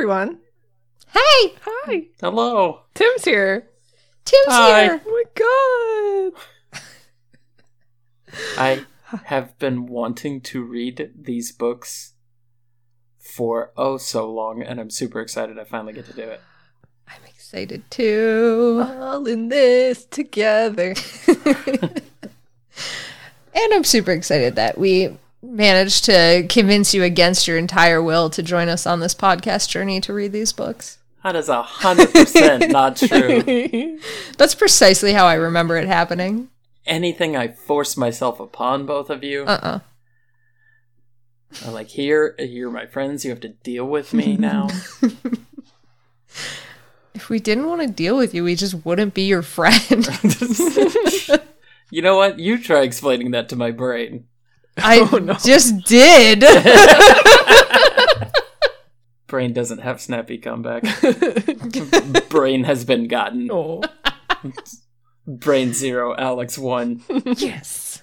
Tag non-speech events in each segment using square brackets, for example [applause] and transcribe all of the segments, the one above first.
Everyone. Hey, Hi. Hello. Tim's here. Tim's Hi. here. Oh my god. [laughs] I have been wanting to read these books for oh so long, and I'm super excited I finally get to do it. I'm excited too. All in this together. [laughs] And I'm super excited that we managed to convince you against your entire will to join us on this podcast journey to read these books. That is a hundred percent [laughs] not true. That's precisely how I remember it happening. Anything I force myself upon both of you, Uh uh I'm like here, you're my friends. You have to deal with me [laughs] now. If we didn't want to deal with you, we just wouldn't be your friend. [laughs] you know what? You try explaining that to my brain. I [laughs] Oh, no. just did. [laughs] Brain doesn't have snappy comeback. [laughs] brain has been gotten. oh. Brain zero, Alex one. yes.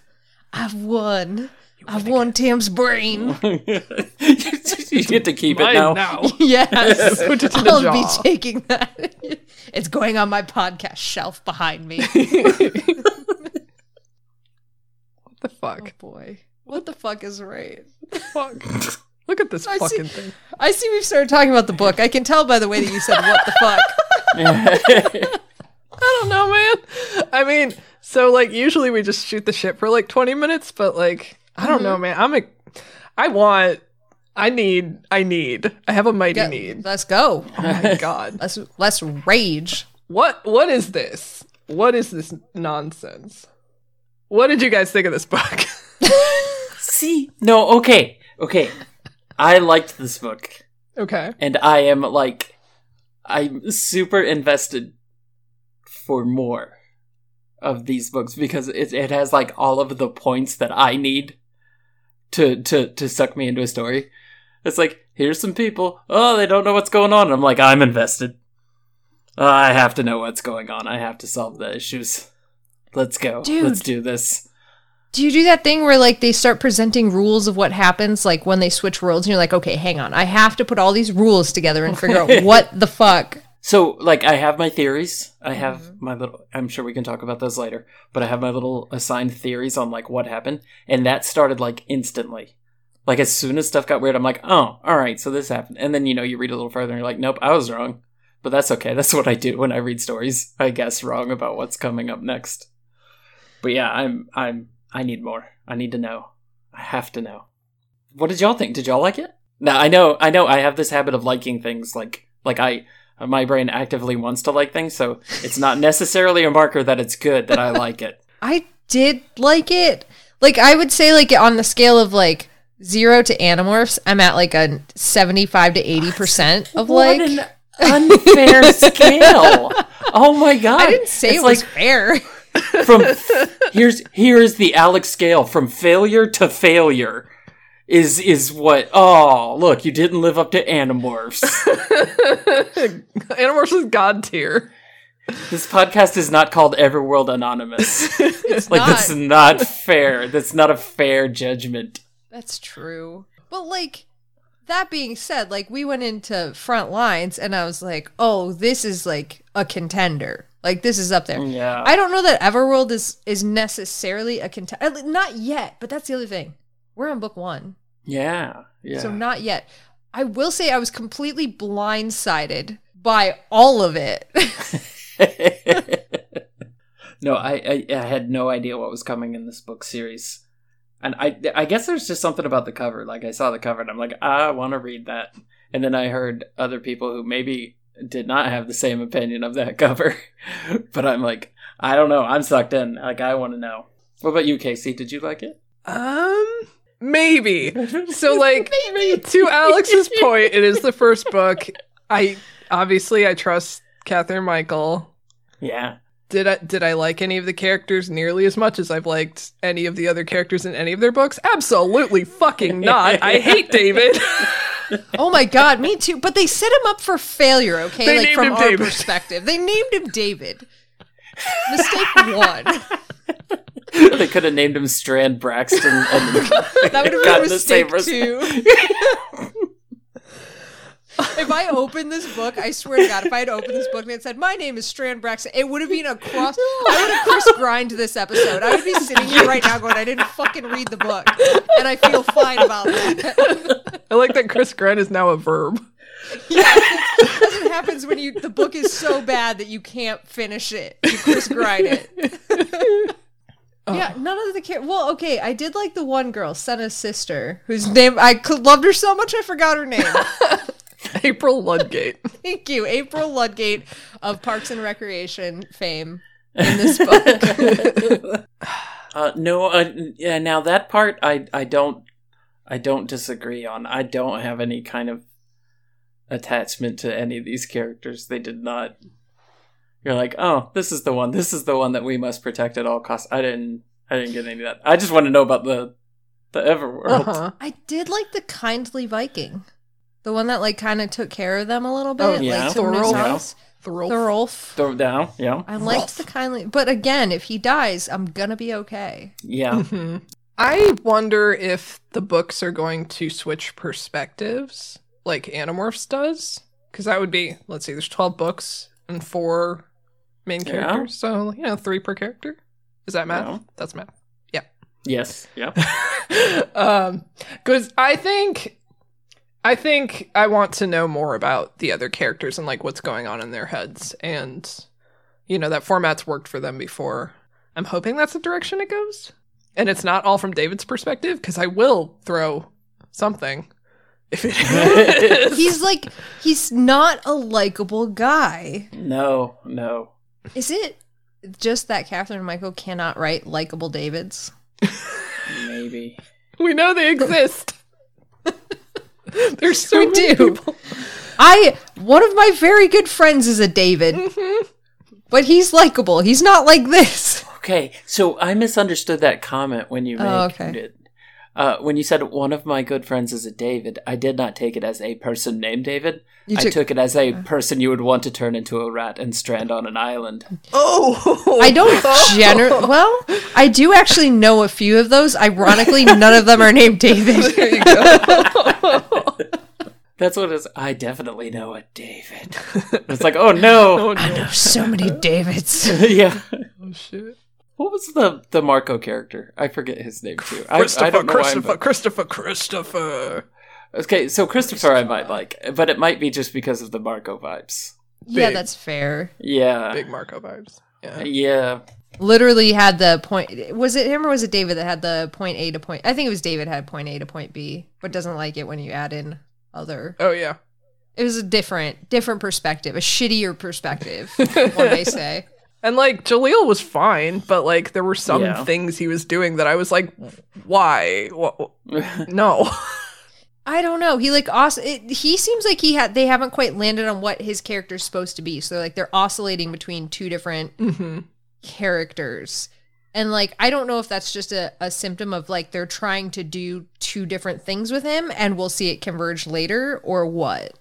I've won. I've won Tim's brain. you get to keep it now. now. Yes. Put it in I'll jaw. be taking that. It's going on my podcast shelf behind me. What the Oh fuck? boy. What the fuck is right? Fuck. [laughs] Look at this I see- fucking thing. I see we've started talking about the book. I can tell by the way that you said what the fuck. [laughs] I don't know, man. I mean, so like usually we just shoot the shit for like 20 minutes, but like I don't know, mm-hmm. man. I'm a I want I need I need. I have a mighty Go- need. Let's go. Oh my god. [laughs] Let's let's rage. What what is this? What is this nonsense? What did you guys think of this book? [laughs] See? No, okay. Okay. I liked this book. okay. And I am like I'm super invested for more of these books because it it has like all of the points that I need to to to suck me into a story. It's like, here's some people. Oh, they don't know what's going on. And I'm like, I'm invested. I have to know what's going on. I have to solve the issues. Let's go. Dude. Let's do this. Do you do that thing where like they start presenting rules of what happens like when they switch worlds and you're like, okay, hang on, I have to put all these rules together and figure out what the fuck. So, like, I have my theories. I have my little. I'm sure we can talk about those later. But I have my little assigned theories on like what happened, and that started like instantly. Like as soon as stuff got weird, I'm like, oh, all right, so this happened. And then you know you read a little further, and you're like, nope, I was wrong. But that's okay. That's what I do when I read stories. I guess wrong about what's coming up next. But yeah, I'm I'm I need more. I need to know. I have to know. What did y'all think? Did y'all like it? Now I know I know I have this habit of liking things like like I my brain actively wants to like things, so it's not necessarily a marker that it's good that I like it. [laughs] I did like it. Like I would say like on the scale of like zero to Animorphs, I'm at like a seventy five to eighty percent of like an unfair [laughs] scale. Oh my god. I didn't say It's it was like fair. From here's here's the Alex scale from failure to failure. Is is what? Oh, look, you didn't live up to Animorphs. [laughs] Animorphs is god tier. this podcast is not called Everworld Anonymous. [laughs] It's Like not. that's not fair. That's not a fair judgment. That's true. But like that being said, like we went into front lines and I was like, "Oh, this is like a contender. Like this is up there." Yeah. I don't know that Everworld is is necessarily a contender. Not yet, but that's the other thing. We're on book 1. yeah. Yeah. So not yet. I will say I was completely blindsided by all of it. [laughs] no, I, I I had no idea what was coming in this book series. And I I guess there's just something about the cover. Like I saw the cover and I'm like, ah, I want to read that. And then I heard other people who maybe did not have the same opinion of that [laughs] cover. but I'm like, I don't know. I'm sucked in. Like I want to know. What about you, Casey? Did you like it? Um, maybe. [laughs] So, like, maybe. to Alex's point, it is the first book. I obviously I trust Katherine Michael. Yeah. Did I did I like any of the characters nearly as much as I've liked any of the other characters in any of their books? Absolutely fucking not. I hate [laughs] David. [laughs] Oh my god, me too. But they set him up for failure, okay? They like named from him our David. perspective. They named him David. [laughs] Mistake one. they could have named him Strand Braxton and [laughs] That would have been gotten a the same mistake res- too. If I opened this book, I swear to God, if I had opened this book and it said, My name is Strand Braxton, it would have been a cross. I would have Chris grind this episode. I would be sitting here right now going, I didn't fucking read the book. And I feel fine about that. [laughs] I like that Chris Grant is now a verb. Yeah, that's what happens when you the book is so bad that you can't finish it. You Chris grind it. [laughs] Yeah, none of the char- well, okay. I did like the one girl, Senna's sister, whose name I cl- loved her so much I forgot her name. [laughs] [laughs] April Ludgate. [laughs] Thank you, April Ludgate of Parks and Recreation fame in this book. [laughs] Uh, no, uh, yeah. Now that part, I, I don't, I don't disagree on. I don't have any kind of attachment to any of these characters. They did not. You're like, oh, this is the one. This is the one that we must protect at all costs. I didn't, I didn't get any of that. I just want to know about the, the Everworld. Uh-huh. I did like the kindly Viking, the one that like kind of took care of them a little bit. Oh, yeah. like, took them to his Thorolf. house. Thorolf. Thorolf. Throw down. Yeah, I liked the kindly, but again, if he dies, I'm gonna be okay. yeah. Mhm. [laughs] I wonder if the books are going to switch perspectives like Animorphs does. Because that would be, let's see, there's 12 books and four main Yeah. characters. So, you know, three per character. Is that math? Yeah. That's math. Yeah. Yes. Yeah. [laughs] um because i think i think i want to know more about the other characters and like what's going on in their heads and you know that format's worked for them before i'm hoping that's the direction it goes and it's not all from david's perspective because i will throw something if it [laughs] is He's like, he's not a likable guy. No, no. Is it just that Katherine Michael cannot write likable Davids? Maybe. we know they exist [laughs] [laughs] there's so We many do. people. I one of my very good friends is a David, Mm-hmm. but he's likable. He's not like this. Okay, so I misunderstood that comment when you made Oh, okay. it. Uh, when you said one of my good friends is a David, I did not take it as a person named David. You I took- took it as a person you would want to turn into a rat and strand on an island. oh I don't [laughs] generally. Well, I do actually know a few of those. Ironically, none of them are named David. [laughs] there you go [laughs] That's what it is. I definitely know a David. It's like, oh no, oh, no. so many Davids. yeah. oh shit What was the the Marco character? I forget his name too. Christopher, I don't know why I'm- Christopher, Christopher, Christopher. Okay, so Christopher I might like, but it might be just because of the Marco vibes. Yeah, Big. that's fair. Yeah, Big Marco vibes. Yeah. yeah. Literally had the point. Was it him or was it David that had the point A to point? I think it was David had point A to point B, but doesn't like it when you add in other. Oh yeah. It was a different, different perspective, a shittier perspective. [laughs] one may say. And like Jalil was fine, but like there were some Yeah. things he was doing that I was like, why? [laughs] No. [laughs] I don't know. He like os- it, he seems like he had they haven't quite landed on what his character's supposed to be. So like they're oscillating between two different hmm characters. And like I don't know if that's just a, a symptom of like they're trying to do two different things with him and we'll see it converge later or what.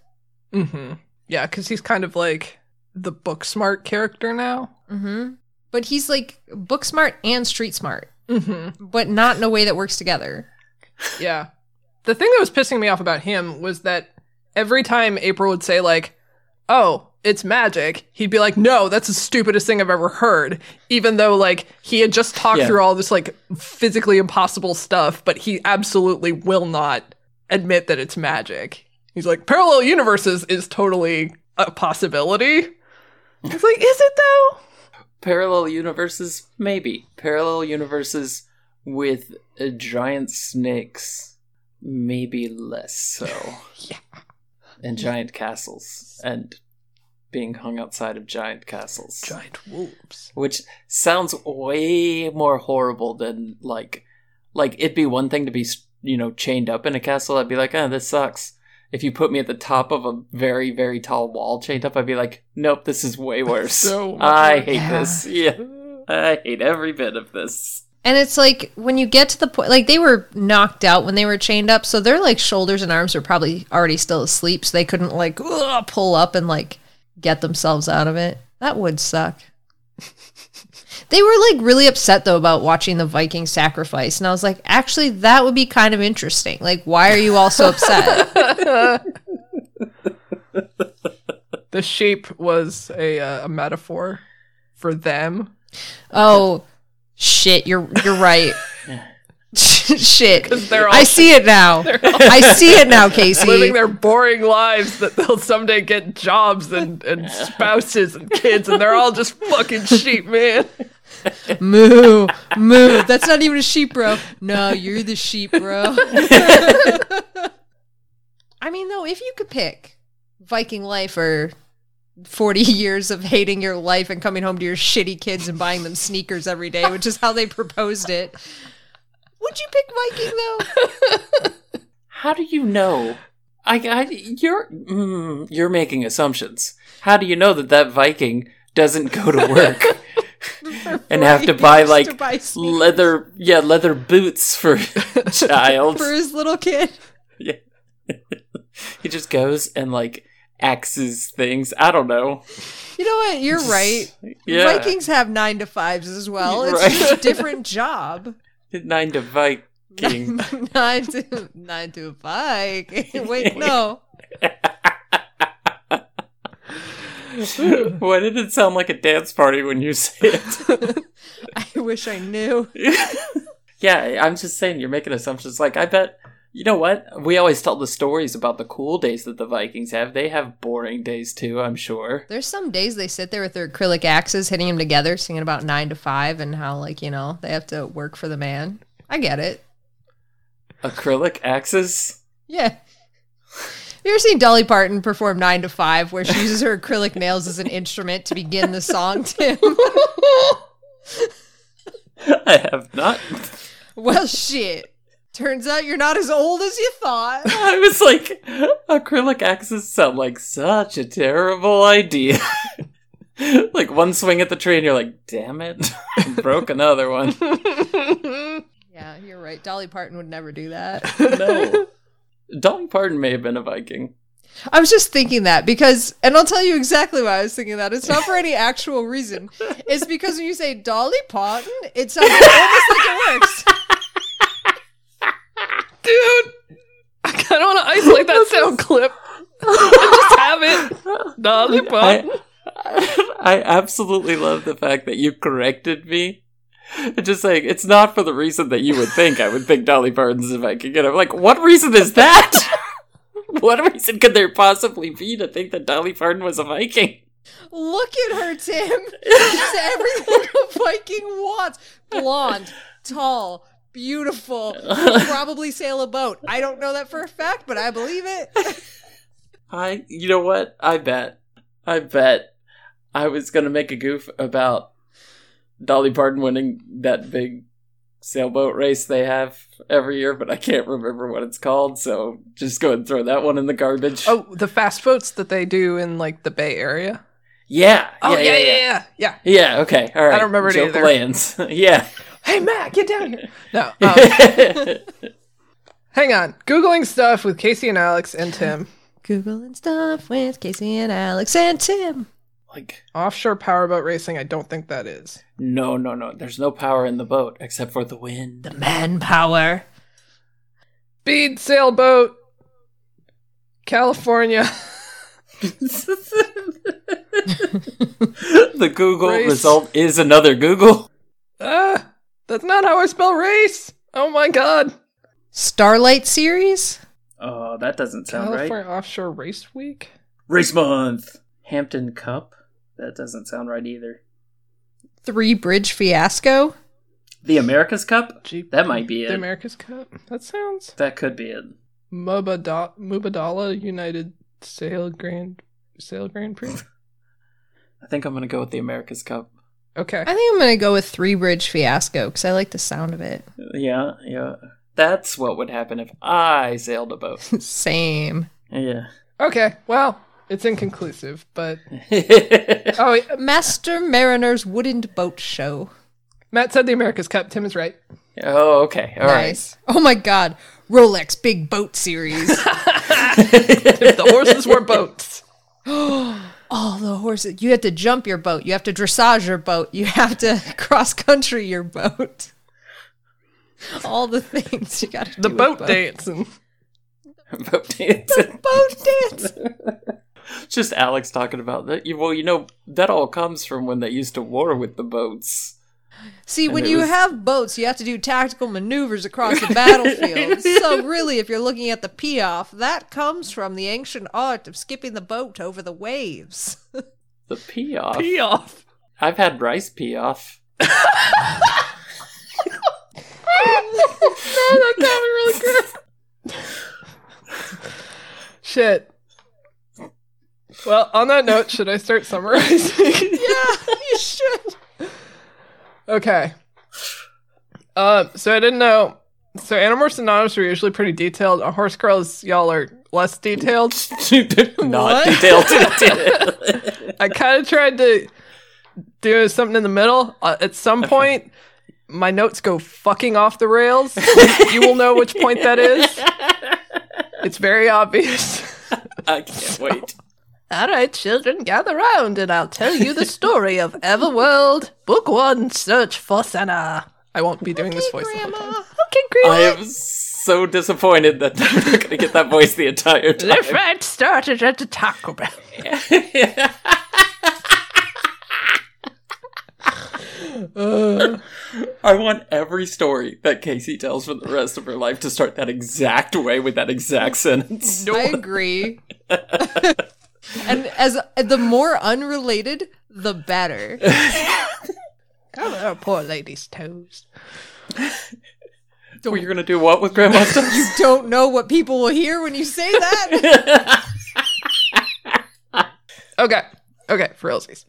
hmm Yeah, because he's kind of like the book smart character now. Mm-hmm. But he's like book smart and street smart, hmm but not in a way that works together. Yeah. The thing that was pissing me off about him was that every time April would say like, "Oh, it's magic," he'd be like, "No, that's the stupidest thing I've ever heard." Even though like he had just talked Yeah. through all this like physically impossible stuff, but he absolutely will not admit that it's magic. He's like, "Parallel universes is totally a possibility." It's like, is it though? Parallel universes, maybe. Parallel universes with uh, giant snakes, maybe less so. [laughs] Yeah. And giant castles and being hung outside of giant castles. Giant wolves. which sounds way more horrible than like like it'd be one thing to be you know chained up in a castle i'd be like oh this sucks if you put me at the top of a very very tall wall chained up i'd be like nope this is way [laughs] worse So much i hate Yeah. this [laughs] yeah i hate every bit of this And it's like when you get to the point, like they were knocked out when they were chained up, so their like shoulders and arms were probably already still asleep, so they couldn't like ugh, pull up and like get themselves out of it. That would suck. They were like really upset though about watching the Viking sacrifice, and I was like, actually, that would be kind of interesting. Like, why are you all so upset? [laughs] The sheep was a, uh, a metaphor for them. oh, shit, you're you're right. [laughs] [laughs] shit, they're all- I see it now. [laughs] I see it now, Casey. Living their boring lives that they'll someday get jobs and, and spouses and kids, and they're all just fucking sheep, man. Moo, moo. That's not even a sheep, bro. No, you're the sheep, bro. [laughs] I mean, though, if you could pick Viking life or 40 years of hating your life and coming home to your shitty kids and buying them sneakers every day, which is how they proposed it, would you pick Viking, though? [laughs] how do you know i, I you're mm, you're making assumptions how do you know that that viking doesn't go to work [laughs] and have to buy like to buy leather yeah leather boots for [laughs] child for his little kid. yeah he just goes and like axes things i don't know You know what? You're right. yeah Vikings have nine to fives as well. It's right. just a different job. [laughs] nine to viking nine to [laughs] nine to five. [laughs] Wait, no. why did it sound like a dance party when you say it I wish I knew. yeah i'm just saying you're making assumptions like i bet you know what we always tell the stories about the cool days that the vikings have they have boring days too i'm sure There's some days they sit there with their acrylic axes, hitting them together, singing about nine to five, and how like you know they have to work for the man. I get it. acrylic axes Yeah. Have You ever seen Dolly Parton perform nine to five, where she uses her [laughs] acrylic nails as an instrument to begin the song, [laughs] Tim? i have not well, shit. Turns out you're not as old as you thought. [laughs] I was like, acrylic axes sound like such a terrible idea. [laughs] like one swing at the tree, and you're like, damn it, [laughs] broke another one. Yeah, you're right. Dolly Parton would never do that. No. Dolly Parton may have been a Viking. I was just thinking that because, and I'll tell you exactly why I was thinking that. It's not for any actual reason. It's because when you say Dolly Parton, it sounds almost like it works. [laughs] I don't want to isolate that [laughs] sound clip. I just have it. Dolly Parton. I, I absolutely love the fact that you corrected me. Just saying, it's not for the reason that you would think I would think Dolly Parton's a Viking. And I'm like, what reason is that? [laughs] what reason could there possibly be to think that Dolly Parton was a Viking? Look at her, Tim. She's everything a Viking wants. Blonde, tall, beautiful. [laughs] could Probably sail a boat. I don't know that for a fact, but I believe it. [laughs] I, you know what? I bet. I bet I was going to make a goof about Dolly Parton winning that big sailboat race they have every year, but I can't remember what it's called, so just go and throw that one in the garbage. Oh, the fast boats that they do in like the Bay Area. yeah. Oh yeah, yeah, yeah, yeah, yeah. yeah. yeah. Yeah, okay. All right. I don't remember it Joke either. lands. [laughs] yeah. Hey Matt, get down here. [laughs] No, [laughs] um, hang on. Googling stuff with Casey and Alex and Tim. Googling stuff with Casey and Alex and Tim. like, Offshore powerboat racing. I don't think that is. no, no, no. There's no power in the boat except for the wind. The manpower. Speed sailboat. California. [laughs] the Google Race. result is another Google. Ah, that's not how I spell race. Oh my god. Starlight series? Oh, that doesn't sound California Offshore Race Week. Race month. Hampton Cup. That doesn't sound right either. Three Bridge Fiasco? The America's Cup? Jeep- That might be it. The. America's Cup. That sounds. That could be it. Mubada- Mubadala United Sail Grand Sail Grand Prix. [laughs] I think I'm gonna go with the America's Cup. Okay. I think I'm gonna go with Three Bridge Fiasco because I like the sound of it. Yeah, yeah. That's what would happen if I sailed a boat. [laughs] Same. Yeah. Okay. Well, it's inconclusive, but [laughs] oh, oh, Master Mariner's Wooden Boat Show. Matt said the America's Cup. Tim is right. Oh, okay. All right. nice. Oh my god. Rolex Big Boat Series. [laughs] If the horses were boats. [gasps] [gasps] [gasps] All the horses. You have to jump your boat. You have to dressage your boat. You have to [laughs] cross country your boat. All the things you got to The do. with boat [laughs] boat. [laughs] dance. Boat dancing. Boat dance. Just Alex talking about that. Well, you know that all comes from when they used to war with the boats. See, when you was- have boats, you have to do tactical maneuvers across the battlefield. [laughs] so, really, if you're looking at the pee off, that comes from the ancient art of skipping the boat over the waves. The pee off. pee off. I've had rice pee off. no, that got me really good. Shit. Well, on that note, should I start summarizing? [laughs] yeah, you should. Okay. Um, so I didn't know. So Animorphs Anonymous are usually pretty detailed. On Horse Girls, y'all are less detailed. [laughs] Not detailed. [laughs] [laughs] I kind of tried to do something in the middle. Uh, at some point, my notes go fucking off the rails. you will know which point that is. It's very obvious. I can't wait. All right, children, gather round and I'll tell you the [laughs] story of Everworld, Book One Search for Senna. I won't be doing this voice the whole time. Okay, I am so disappointed that [laughs] I'm not going to get that voice the entire time. The time. fight started at the Taco Bell. [laughs] I want every story that Casey tells for the rest of her life to start that exact way with that exact sentence. I agree. And as the more unrelated, the better. [laughs] Come on, poor lady's toes. Well, you're going to do what with Grandma's [laughs] toast? Don't know what people will hear when you say that. [laughs] Okay, okay, for realsies.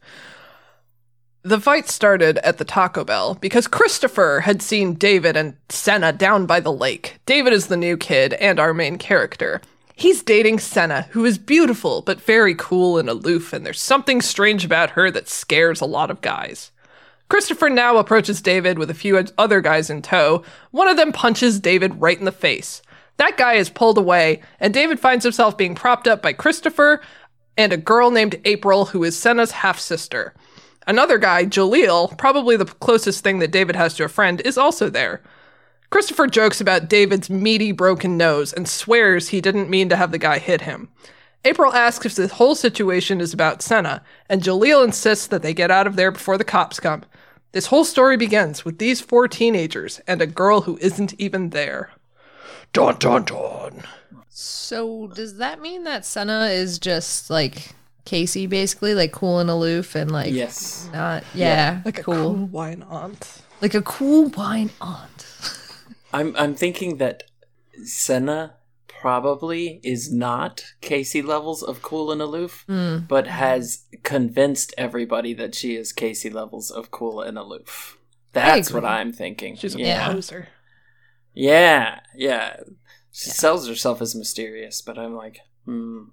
The fight started at the Taco Bell because Christopher had seen David and Senna down by the lake. David is the new kid and our main character. He's dating Senna, who is beautiful but very cool and aloof, and there's something strange about her that scares a lot of guys. Christopher now approaches David with a few other guys in tow. One of them punches David right in the face. That guy is pulled away, and David finds himself being propped up by Christopher and a girl named April, who is Senna's half sister. Another guy, Jalil, probably the closest thing that David has to a friend, is also there. Christopher jokes about David's meaty broken nose and swears he didn't mean to have the guy hit him. April asks if the whole situation is about Senna, and Jalil insists that they get out of there before the cops come. This whole story begins with these four teenagers and a girl who isn't even there. Dun dun dun. so, does that mean that Senna is just like Casey, basically, like cool and aloof and like yes. not, yeah, Like a cool. cool wine aunt. like a cool wine aunt. I'm I'm thinking that Senna probably is not Casey levels of cool and aloof, but has convinced everybody that she is Casey levels of cool and aloof. That's what. I'm thinking. She's a yeah. poser. yeah, yeah. She sells herself as mysterious, but I'm like, hmm.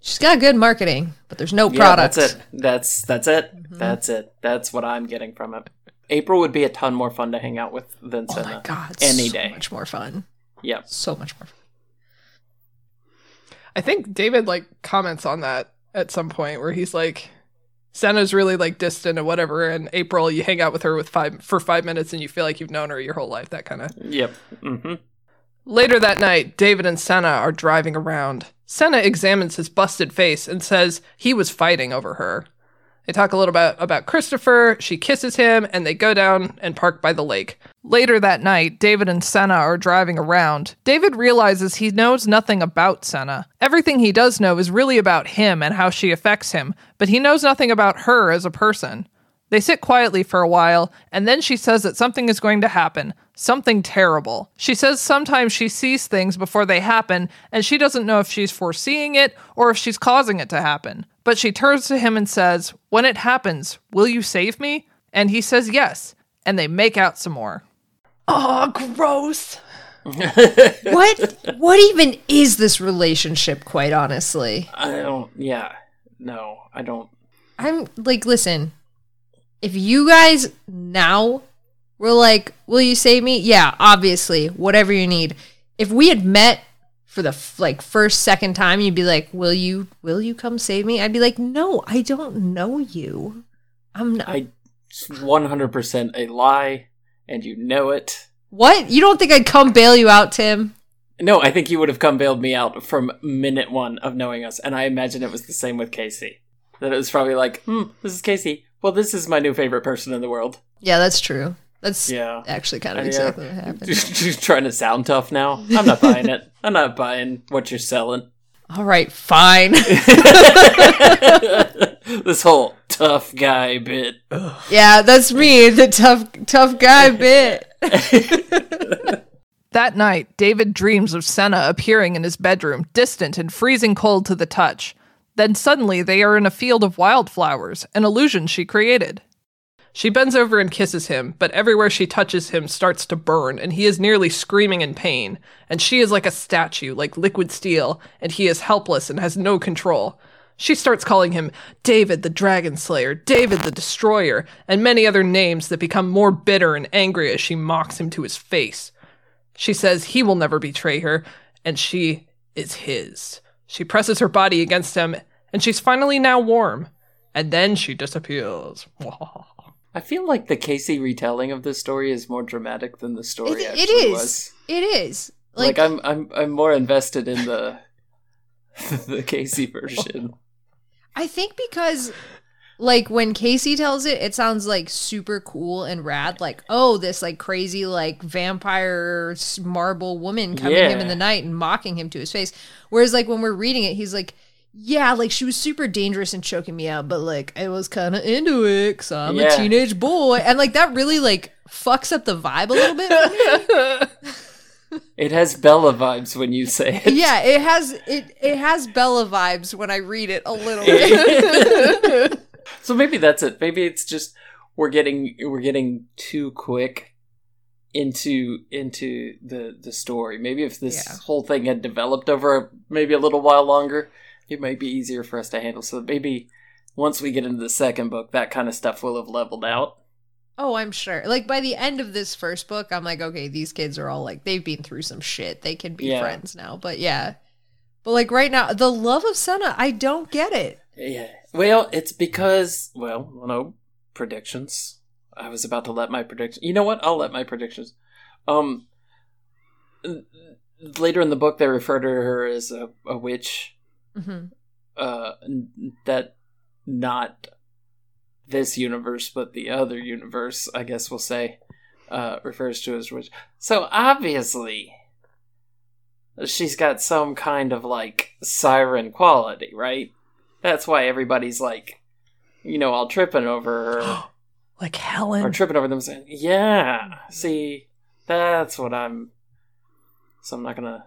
She's got good marketing, but there's no Yeah, product. that's it. That's that's it. That's it. That's what I'm getting from it. April would be a ton more fun to hang out with than Oh Senna. my god, Any so day. much more fun. Yep. So much more fun. I think David like comments on that at some point where he's like, Senna's really like distant and whatever, and April, you hang out with her with five for five minutes and you feel like you've known her your whole life, that kind of. Yep. Mm-hmm. Later that night, David and Senna are driving around. Senna examines his busted face and says he was fighting over her. They talk a little bit about Christopher, she kisses him, and they go down and park by the lake. Later that night, David and Senna are driving around. David realizes he knows nothing about Senna. Everything he does know is really about him and how she affects him, but he knows nothing about her as a person. They sit quietly for a while, and then she says that something is going to happen. Something terrible. She says sometimes she sees things before they happen, and she doesn't know if she's foreseeing it or if she's causing it to happen. But she turns to him and says, When it happens, will you save me? And he says yes, and they make out some more. Oh, gross. [laughs] what what even is this relationship quite honestly I don't. Yeah. No, I don't. i'm like listen if you guys now were like will you save me yeah obviously whatever you need if we had met for the f- like first second time you'd be like will you will you come save me i'd be like no i don't know you i'm not I. 100% a lie, and you know it. what you don't think i'd come bail you out tim No, I think you would have come bailed me out from minute one of knowing us, and I imagine it was the same with Casey. That it was probably like, hmm, this is Casey. Well, this is my new favorite person in the world. yeah that's true that's Yeah. actually kind of Yeah. exactly what [laughs] happened Just, just trying to sound tough now. I'm not buying it. I'm not buying what you're selling. all right fine [laughs] [laughs] this whole tough guy bit. Yeah, that's me, the tough tough guy bit. That night, David dreams of Senna appearing in his bedroom, distant and freezing cold to the touch. Then suddenly they are in a field of wildflowers, an illusion she created. She bends over and kisses him, but everywhere she touches him starts to burn, and he is nearly screaming in pain. And she is like a statue, like liquid steel, and he is helpless and has no control. She starts calling him David the Dragon Slayer, David the Destroyer, and many other names that become more bitter and angry as she mocks him to his face. She says he will never betray her, and she is his. She presses her body against him, and she's finally now warm. And then she disappears. [laughs] I feel like the Casey retelling of this story is more dramatic than the story It, actually it is. was. It is. Like, Like, I'm I'm I'm more invested in the [laughs] the Casey version. I think because like when Casey tells it, it sounds like super cool and rad. Like, oh, this like crazy like vampire marble woman coming him in the night and mocking him to his face. Whereas like when we're reading it, he's like, yeah, like she was super dangerous and choking me out, but like I was kind of into it because I'm Yeah. a teenage boy, and like that really like fucks up the vibe a little bit. [laughs] It has Bella vibes when you say it. yeah, it has it it has Bella vibes when I read it a little bit. [laughs] [laughs] [laughs] So maybe that's it. Maybe it's just we're getting we're getting too quick into into the the story. Maybe if this Yeah. whole thing had developed over maybe a little while longer, it might be easier for us to handle. So maybe once we get into the second book, that kind of stuff will have leveled out. Oh, I'm sure. Like by the end of this first book, I'm like, okay, these kids are all like they've been through some shit. They can be Yeah. friends now. But yeah. But like right now, the love of Senna, I don't get it. Yeah. Well, it's because well, no predictions. I was about to let my prediction. You know what? I'll let my predictions. Um, later in the book, they refer to her as a, a witch. hmm Uh, that not this universe, but the other universe. I guess we'll say uh, refers to as witch. So obviously, she's got some kind of like siren quality, right? That's why everybody's like, you know, all tripping over her [gasps] like Helen. or tripping over them saying, "Yeah, see, that's what I'm." So I'm not gonna.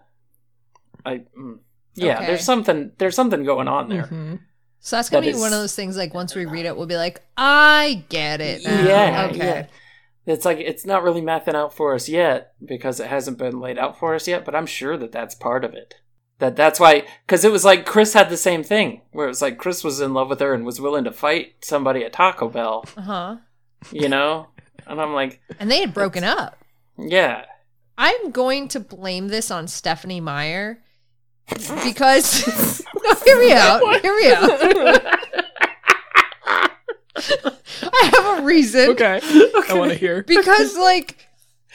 I mm. yeah, Okay. there's something there's something going on there. Mhm. So that's gonna That be is- one of those things. Like once we read it, we'll be like, I get it. Now. Yeah, Okay. yeah. It's like it's not really mapping out for us yet because it hasn't been laid out for us yet. But I'm sure that that's part of it. That that's why because it was like Chris had the same thing where it was like Chris was in love with her and was willing to fight somebody at Taco Bell, Uh huh. you know. and I'm like, And they had broken up. yeah, I'm going to blame this on Stephenie Meyer because [laughs] no, hear me out. Hear me out. [laughs] I have a reason. Okay. [laughs] I want to hear. because like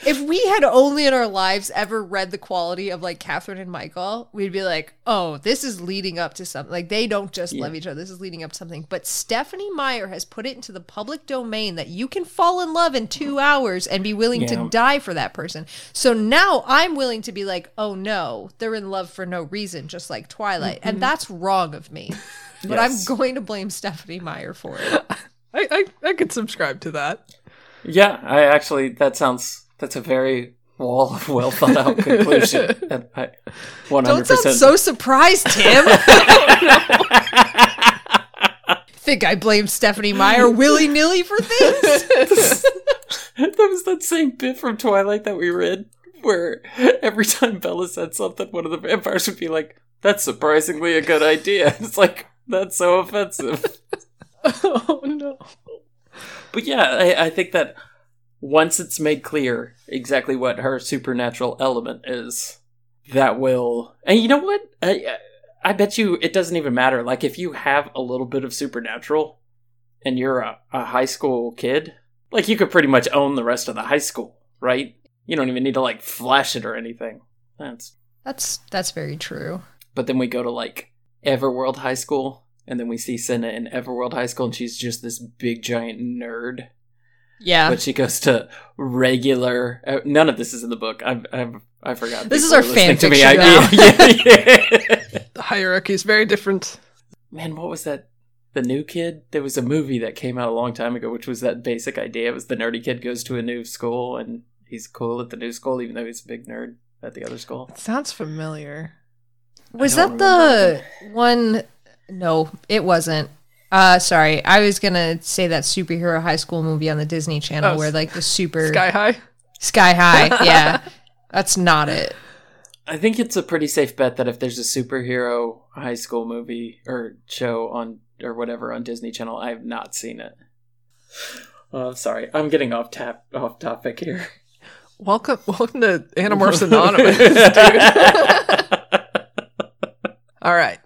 if we had only in our lives ever read the quality of like Katherine and Michael, we'd be like, oh, this is leading up to something. Like they don't just love each other. This is leading up to something. But Stephenie Meyer has put it into the public domain that you can fall in love in two hours and be willing Yeah. to die for that person. So now I'm willing to be like, oh no, they're in love for no reason, just like Twilight. And mm-hmm. that's wrong of me. [laughs] But Yes. I'm going to blame Stephenie Meyer for it. [laughs] I, I I could subscribe to that. Yeah, I actually that sounds that's a very wall of well thought out [laughs] conclusion. One Don't hundred sound percent. so surprised, Tim. [laughs] [laughs] Think I blame Stephenie Meyer willy nilly for things? that was that same bit from Twilight that we read, where every time Bella said something, one of the vampires would be like, "That's surprisingly a good idea." It's like that's so offensive. oh no. But yeah, I, I think that once it's made clear exactly what her supernatural element is, that will. And you know what? I, I bet you it doesn't even matter. Like, if you have a little bit of supernatural and you're a, a high school kid, like, you could pretty much own the rest of the high school, right? You don't even need to, like, flash it or anything. That's. That's that's very true. But then we go to, like, Everworld High School, and then we see Senna in Everworld High School, and she's just this big giant nerd Yeah. but she goes to regular. Uh, none of this is in the book. I've, I've I forgot. This is our are fan to me. fiction I- [laughs] yeah, yeah. [laughs] The hierarchy is very different. Man, what was that? The new kid. There was a movie that came out a long time ago, which was that basic idea. It was the nerdy kid goes to a new school and he's cool at the new school, even though he's a big nerd at the other school. It sounds familiar. Was I don't that the one? No, it wasn't. Uh, sorry, I was gonna say that superhero high school movie on the Disney Channel Oh, where like the super Sky High. Sky High. [laughs] Yeah, that's not it. I think it's a pretty safe bet that if there's a superhero high school movie or show on or whatever on Disney Channel, I have not seen it. Oh, sorry, I'm getting off tap off topic here. Welcome, welcome to Animorphs Anonymous, [laughs] dude. [laughs] All right.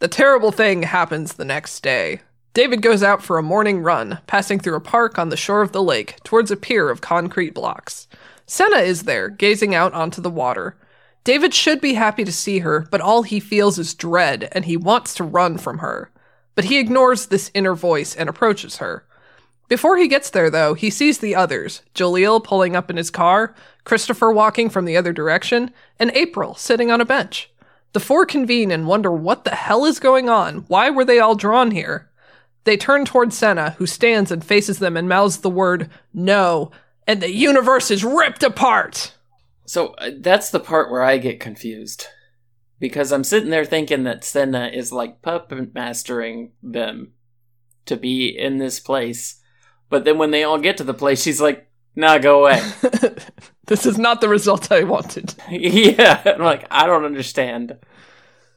The terrible thing happens the next day. David goes out for a morning run, passing through a park on the shore of the lake towards a pier of concrete blocks. Senna is there, gazing out onto the water. David should be happy to see her, but all he feels is dread and he wants to run from her. But he ignores this inner voice and approaches her. Before he gets there, though, he sees the others Jalil pulling up in his car, Christopher walking from the other direction, and April sitting on a bench. The four convene and wonder what the hell is going on. Why were they all drawn here? They turn toward Senna, who stands and faces them and mouths the word no, and the universe is ripped apart. So uh, that's the part where I get confused. Because I'm sitting there thinking that Senna is like puppet mastering them to be in this place. But then when they all get to the place, she's like, nah, go away. [laughs] this is not the result I wanted. [laughs] yeah. I'm like, I don't understand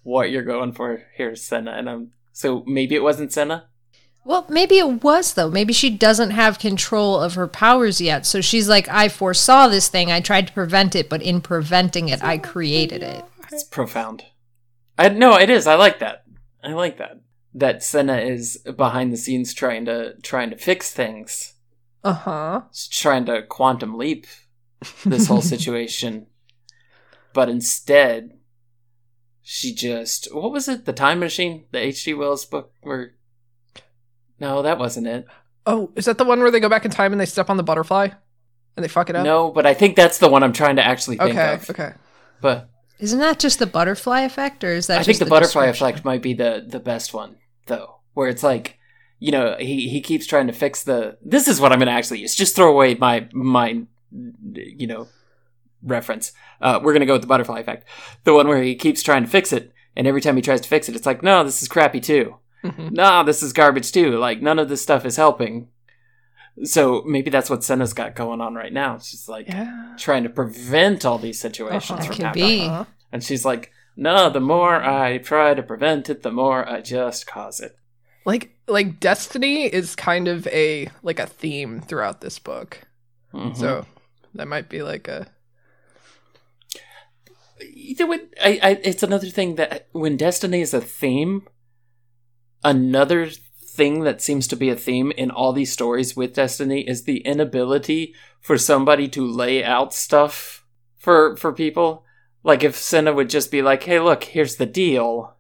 what you're going for here, Senna. And I'm so maybe it wasn't Senna? Well, maybe it was though. Maybe she doesn't have control of her powers yet. So she's like, I foresaw this thing. I tried to prevent it, but in preventing it, I created it. It's profound. I no, it is. I like that. I like that. That Senna is behind the scenes trying to trying to fix things. Uh huh. She's trying to quantum leap this whole [laughs] situation. but instead she just what was it? The time machine? The H.G. Wells book where No, that wasn't it. Oh, is that the one where they go back in time and they step on the butterfly and they fuck it up? No, but I think that's the one I'm trying to actually think Okay. of. Okay. But Isn't that just the butterfly effect, or is that? I think just the, butterfly effect might be the the best one though, where it's like, you know, he he keeps trying to fix the. This is what I'm going to actually use. Just throw away my my, you know, reference. Uh, we're going to go with the butterfly effect, the one where he keeps trying to fix it, and every time he tries to fix it, it's like, no, this is crappy too. Mhm. No, this is garbage too. Like none of this stuff is helping. So maybe that's what Senna's got going on right now. She's like Yeah. trying to prevent all these situations Uh-huh. from happening. be. Uh-huh. And she's like, no, the more I try to prevent it, the more I just cause it. Like like destiny is kind of a like a theme throughout this book. Mhm. So that might be like a you know what? I, I, it's another thing that when destiny is a theme, another thing that seems to be a theme in all these stories with destiny is the inability for somebody to lay out stuff for for people. Like if Senna would just be like, "Hey, look, here's the deal."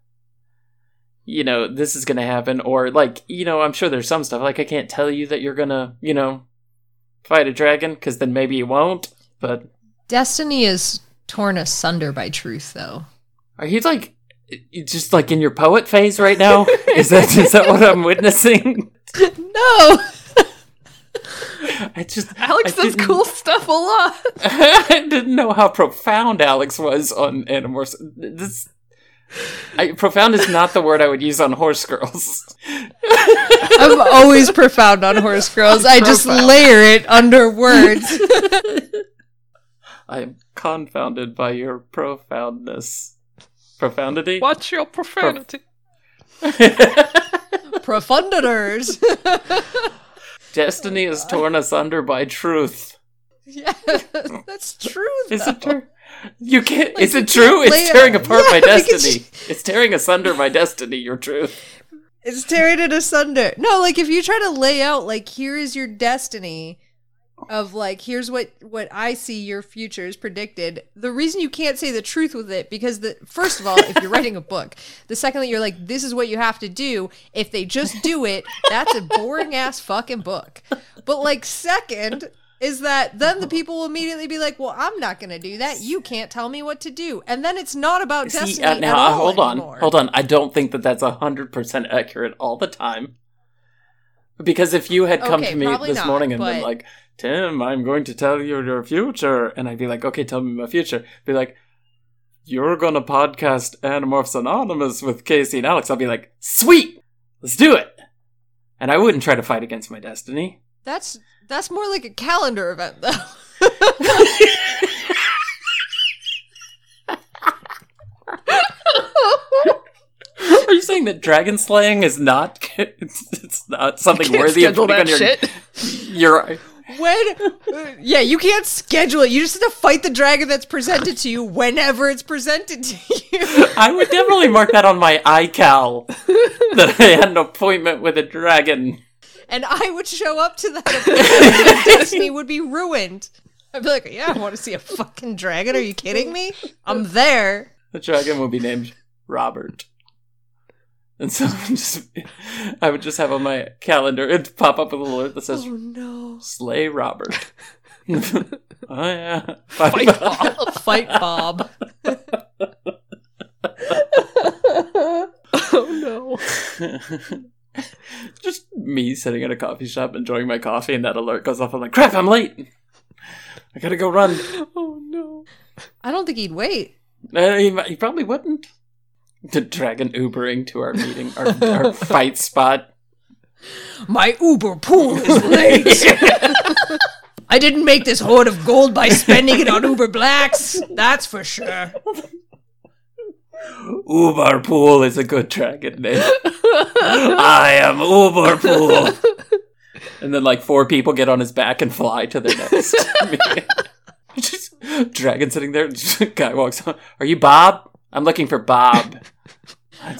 You know, this is going to happen or like, you know, I'm sure there's some stuff like I can't tell you that you're going to, you know, fight a dragon cuz then maybe you won't, but Destiny is torn asunder by truth, though. Are you like just like in your poet phase right now? [laughs] is that is that what I'm witnessing? [laughs] No. [laughs] I just Alex I does cool stuff a lot. I didn't know how profound Alex was on Animorphs. This I, profound is not the word I would use on horse girls. I'm always profound on horse girls. I just layer it under words. I am confounded by your profoundness. Profundity? Watch your profanity. [laughs] Profunditors. Destiny has torn us under by truth. yeah, that's true. Is it true? You can't. Like, is it true? It's it- tearing apart Yeah, my destiny. It's tearing asunder my destiny. Your truth. It's tearing it asunder. No, like if you try to lay out like here is your destiny of like here's what what I see your future is predicted. The reason you can't say the truth with it because the first of all, if you're writing a book, the second that you're like this is what you have to do, if they just do it, that's a boring ass fucking book. But like second is that then the [laughs] people will immediately be like, "Well, I'm not going to do that. You can't tell me what to do." And then it's not about destiny See, uh, now at all hold on, anymore. hold on. I don't think that that's hundred percent accurate all the time. Because if you had come Okay, to me this not, morning and been like, "Tim, I'm going to tell you your future," and I'd be like, "Okay, tell me my future," be like, "You're gonna podcast Animorphs Anonymous with Casey and Alex," I'll be like, "Sweet, let's do it," and I wouldn't try to fight against my destiny. That's that's more like a calendar event though. [laughs] Are you saying that dragon slaying is not [laughs] it's, it's not something worthy of schedule putting that on your shit. [laughs] your when yeah, you can't schedule it. You just have to fight the dragon that's presented to you whenever it's presented to you. I would definitely mark that on my iCal that I had an appointment with a dragon. And I would show up to that destiny [laughs] would be ruined. I'd be like, yeah, I want to see a fucking dragon. Are you kidding me? I'm there. The dragon would be named Robert. And so I would just, I would just have on my calendar, it'd pop up with a alert that says, Oh no. Slay Robert. [laughs] oh, yeah. Fight Fight Bob. Fight Bob. [laughs] oh no. [laughs] just me sitting in a coffee shop enjoying my coffee, and that alert goes off. I'm like, crap, I'm late. I gotta go run. [laughs] Oh no. I don't think he'd wait. Uh, he, he probably wouldn't. The dragon Ubering to our meeting, our, our [laughs] fight spot. My Uber pool is late. I didn't make this hoard of gold by spending it on Uber Blacks. That's for sure. Uber Pool is a good dragon name. I am Uberpool. [laughs] And then like four people get on his back and fly to their next [laughs] meeting. [laughs] Just dragon sitting there. Just guy walks on. Are you Bob? I'm looking for Bob.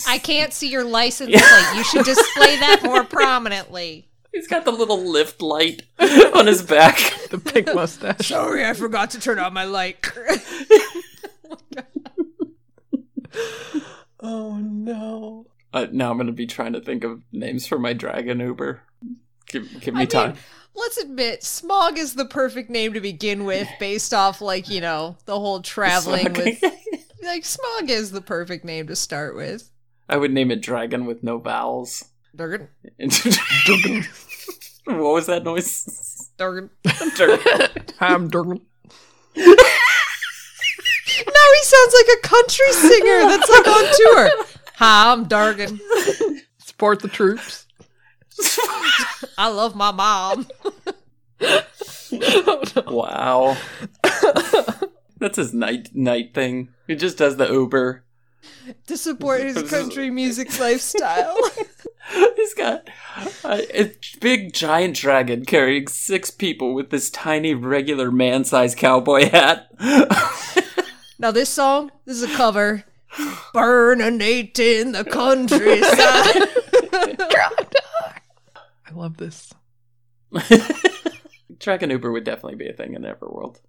I can't see your license plate. You should display that more prominently. He's got the little Lyft light on his back. The pink mustache. Sorry, I forgot to turn on my light. Oh [laughs] no. Uh, now I'm gonna be trying to think of names for my dragon Uber. Give, give me I time. mean, let's admit, Smaug is the perfect name to begin with, [laughs] based off like you know the whole traveling with. [laughs] Like Smaug is the perfect name to start with. I would name it dragon with no vowels. Durgan, what was that noise? Durgan. Dragon. I'm Durgan. Now he sounds like a country singer that's like on tour. [laughs] Hi, I'm Durgan. Support the troops. I love my mom. [laughs] Wow. That's his night night thing. He just does the Uber. to support his country music lifestyle. [laughs] He's got a, a big giant dragon carrying six people with this tiny regular man-sized cowboy hat. Now this song, this is a cover. Burninating in the countryside. [laughs] I love this. [laughs] dragon Uber would definitely be a thing in Everworld.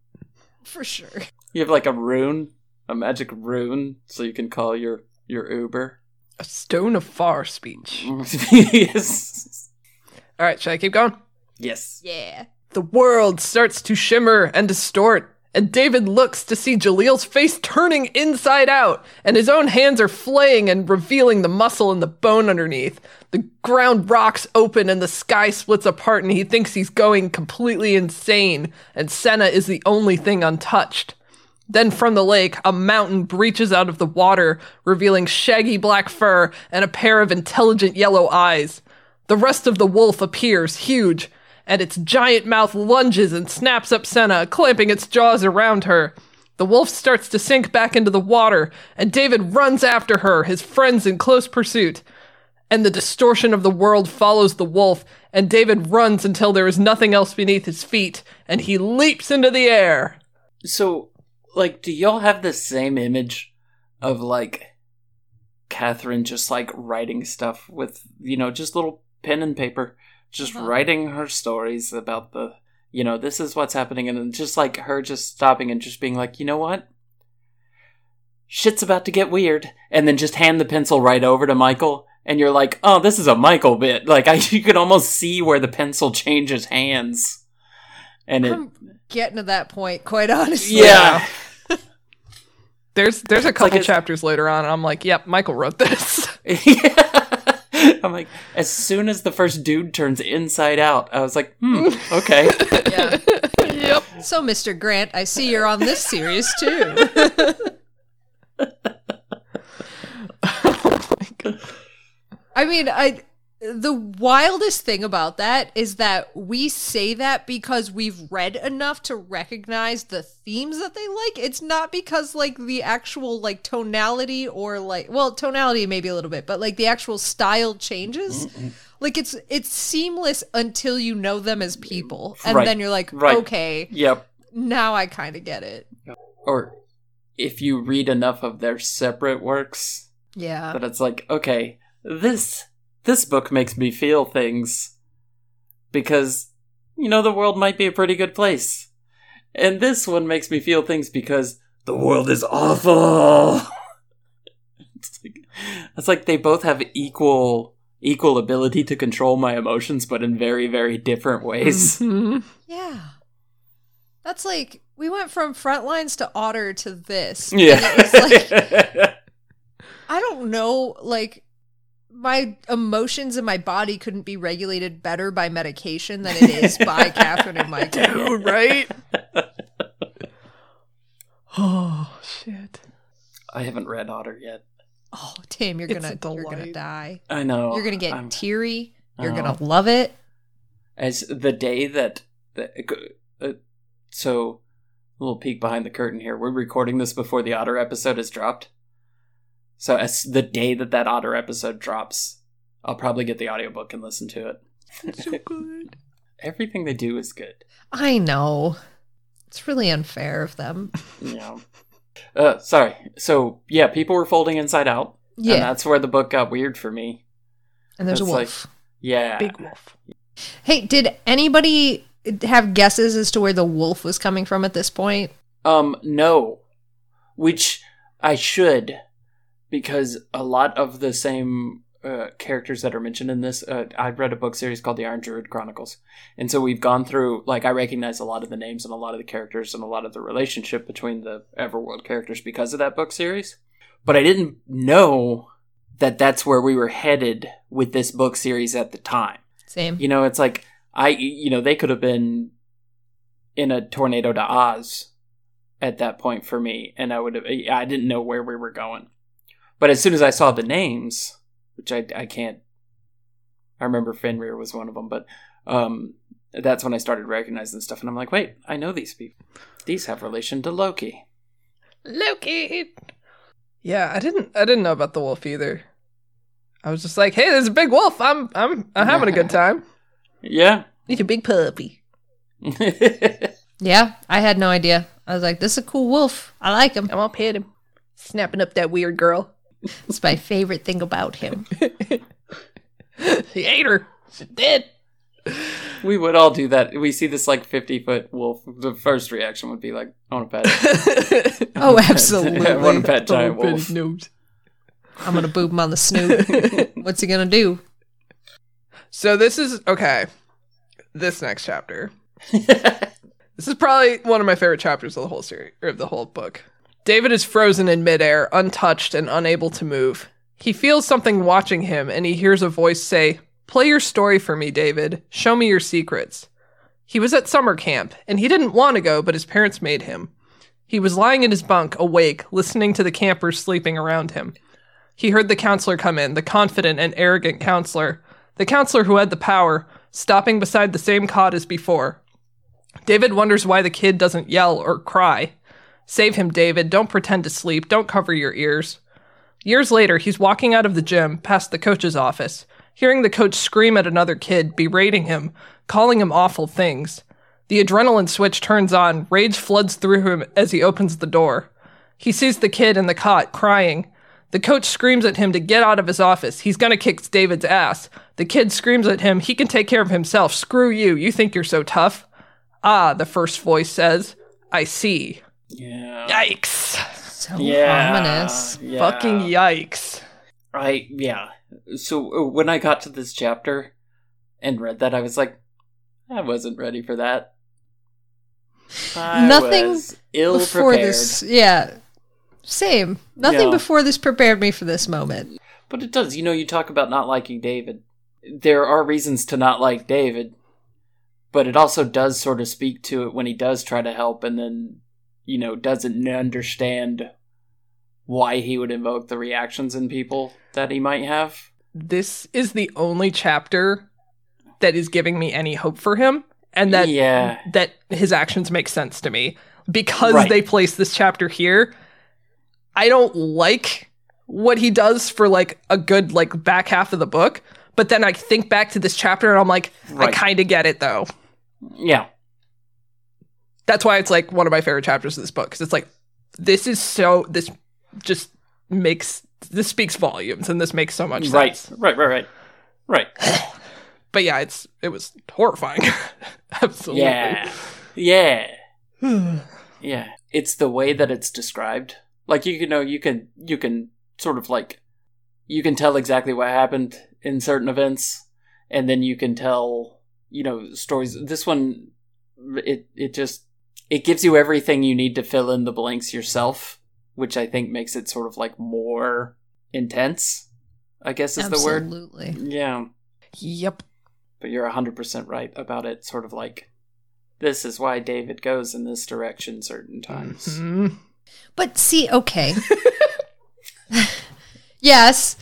For sure. You have like a rune, a magic rune, so you can call your your Uber. A stone of far speech. [laughs] yes. All right, should I keep going? Yes. Yeah. The world starts to shimmer and distort and David looks to see Jalil's face turning inside out, and his own hands are flaying and revealing the muscle and the bone underneath. The ground rocks open and the sky splits apart, and he thinks he's going completely insane, and Senna is the only thing untouched. Then from the lake, a mountain breaches out of the water, revealing shaggy black fur and a pair of intelligent yellow eyes. The rest of the wolf appears, huge, and its giant mouth lunges and snaps up Senna, clamping its jaws around her. The wolf starts to sink back into the water, and David runs after her, his friends in close pursuit. And the distortion of the world follows the wolf, and David runs until there is nothing else beneath his feet, and he leaps into the air. So, like, do y'all have the same image of like Katherine just like writing stuff with you know just little pen and paper, just Uh-huh. writing her stories about the you know this is what's happening, and then just like her just stopping and just being like, you know what, shit's about to get weird, and then just hand the pencil right over to Michael. And you're like, oh, this is a Michael bit. [laughs] Like, I, you could almost see where the pencil changes hands, and it, I'm getting to that point, quite honestly. yeah, [laughs] [laughs] There's there's a couple it's- chapters later on, and I'm like, yep, Michael wrote this. [laughs] I'm like, as soon as the first dude turns inside out, I was like, hmm, okay. [laughs] Yeah. yep. So, Mr. Grant, I see you're on this series too. [laughs] Oh my god. I mean, I the wildest thing about that is that we say that because we've read enough to recognize the themes that they like. It's not because like the actual like tonality or like well, tonality maybe a little bit, but like the actual style changes. Like it's it's seamless until you know them as people. And Right. then you're like, Right. okay, Yep. now I kind of get it. Or if you read enough of their separate works, Yeah. that it's like, okay, this this book makes me feel things because you know the world might be a pretty good place. And this one makes me feel things because the world is awful. [laughs] it's like it's like they both have equal equal ability to control my emotions but in very very different ways. [laughs] Mhm. Yeah. That's like we went from front lines to Otter to this. yeah. And it was like [laughs] I don't know, like my emotions and my body couldn't be regulated better by medication than it is by [laughs] Katherine and Michael. Dude, right? [laughs] oh shit. I haven't read Otter yet. Oh, Tim, you're It's gonna you're gonna die. I know. You're gonna get I'm- teary. You're Oh. gonna love it. as the day that, that uh, so a little peek behind the curtain here we're recording this before the otter episode is dropped so as the day that that otter episode drops i'll probably get the audiobook and listen to it so [laughs] good. everything they do is good I know. It's really unfair of them. [laughs] yeah uh sorry so yeah people were folding inside out Yeah. and that's where the book got weird for me And there's a That's like- wolf. yeah Big wolf. Hey, did anybody have guesses as to where the wolf was coming from at this point? Um, no. Which I should, because a lot of the same uh, characters that are mentioned in this, uh, I've read a book series called The Iron Druid Chronicles. And so we've gone through, like, I recognize a lot of the names and a lot of the characters and a lot of the relationship between the Everworld characters because of that book series. But I didn't know that that's where we were headed with this book series at the time. Same. You know, it's like I, you know, they could have been in a tornado to Oz at that point for me, and I would have. I didn't know where we were going, but as soon as I saw the names, which I I can't, I remember Fenrir was one of them, but um, that's when I started recognizing stuff, and I'm like, wait, I know these people. These have relation to Loki. Loki. Yeah, I didn't I didn't know about the wolf either. I was just like, hey, there's a big wolf. I'm I'm I'm having a good time. Yeah. He's a big puppy. [laughs] Yeah, I had no idea. I was like, this is a cool wolf. I like him. I'm gonna pet him. Snapping up that weird girl. It's my favorite thing about him. [laughs] he ate her. She's dead. we would all do that. We see this like 50 foot wolf. The first reaction would be like, I want to pet it. [laughs] Oh, [laughs] I want absolutely. to pet giant Oh, wolf. his nose. I'm going to boob him on the snoot. What's he going to do? So this is okay. This next chapter. This This is probably one of my favorite chapters of the whole series or of the whole book. David is frozen in midair, untouched and unable to move. He feels something watching him and he hears a voice say, Play your story for me, David. Show me your secrets. He was at summer camp, and he didn't want to go, but his parents made him. He was lying in his bunk, awake, listening to the campers sleeping around him. He heard the counselor come in, the confident and arrogant counselor, the counselor who had the power, stopping beside the same cot as before. David wonders why the kid doesn't yell or cry. Save him, David. Don't pretend to sleep. Don't cover your ears. Years later, he's walking out of the gym, past the coach's office hearing the coach scream at another kid, berating him, calling him awful things. The adrenaline switch turns on, rage floods through him as he opens the door. He sees the kid in the cot, crying. The coach screams at him to get out of his office. He's gonna kick David's ass. The kid screams at him, he can take care of himself. Screw you, you think you're so tough? Ah, the first voice says. I see. Yeah. Yikes. So Yeah. ominous. Yeah. Fucking yikes. I yeah. So uh, when I got to this chapter and read that, I was like, I wasn't ready for that. I Nothing was ill Before prepared. this, yeah, same. Nothing Yeah. before this prepared me for this moment. But it does. You know, you talk about not liking David. There are reasons to not like David, but it also does sort of speak to it when he does try to help and then, you know, doesn't understand why he would invoke the reactions in people that he might have. this is the only chapter that is giving me any hope for him and that Yeah. that his actions make sense to me because Right. they place this chapter here i don't like what he does for like a good like back half of the book but then i think back to this chapter and i'm like i kind of get it though Yeah. That's why it's like one of my favorite chapters of this book because it's like this is so this just makes this speaks volumes and this makes so much Right. sense Right, right, right. Right. Right. but yeah, it's it was horrifying. [laughs] Absolutely. Yeah. Yeah. [sighs] Yeah. It's the way that it's described. Like you can know you can you can sort of like you can tell exactly what happened in certain events and then you can tell, you know, stories. This one it it just it gives you everything you need to fill in the blanks yourself, which I think makes it sort of like more intense. I guess is the word. Absolutely. Yeah. Yep. but you're 100% right about it sort of like this is why david goes in this direction certain times Mhm. But see, okay. [laughs] [laughs] yes.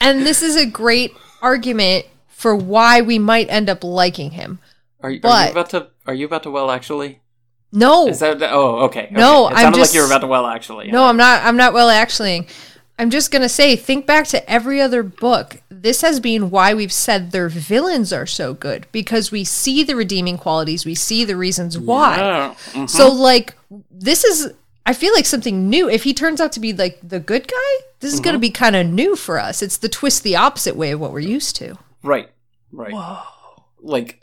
And this is a great argument for why we might end up liking him. are, you- are But- you about to are you about to well actually No. is that oh okay, okay. No, it I'm sounded just- like you were about to well actually No, I'm not I'm not well actually. I'm just going to say think back to every other book. This has been why we've said their villains are so good because we see the redeeming qualities, we see the reasons why. Yeah. Mhm. So like this is I feel like something new. If he turns out to be like the good guy, this is going to be kind of new for us. It's the twist the opposite way of what we're used to. right right Whoa. like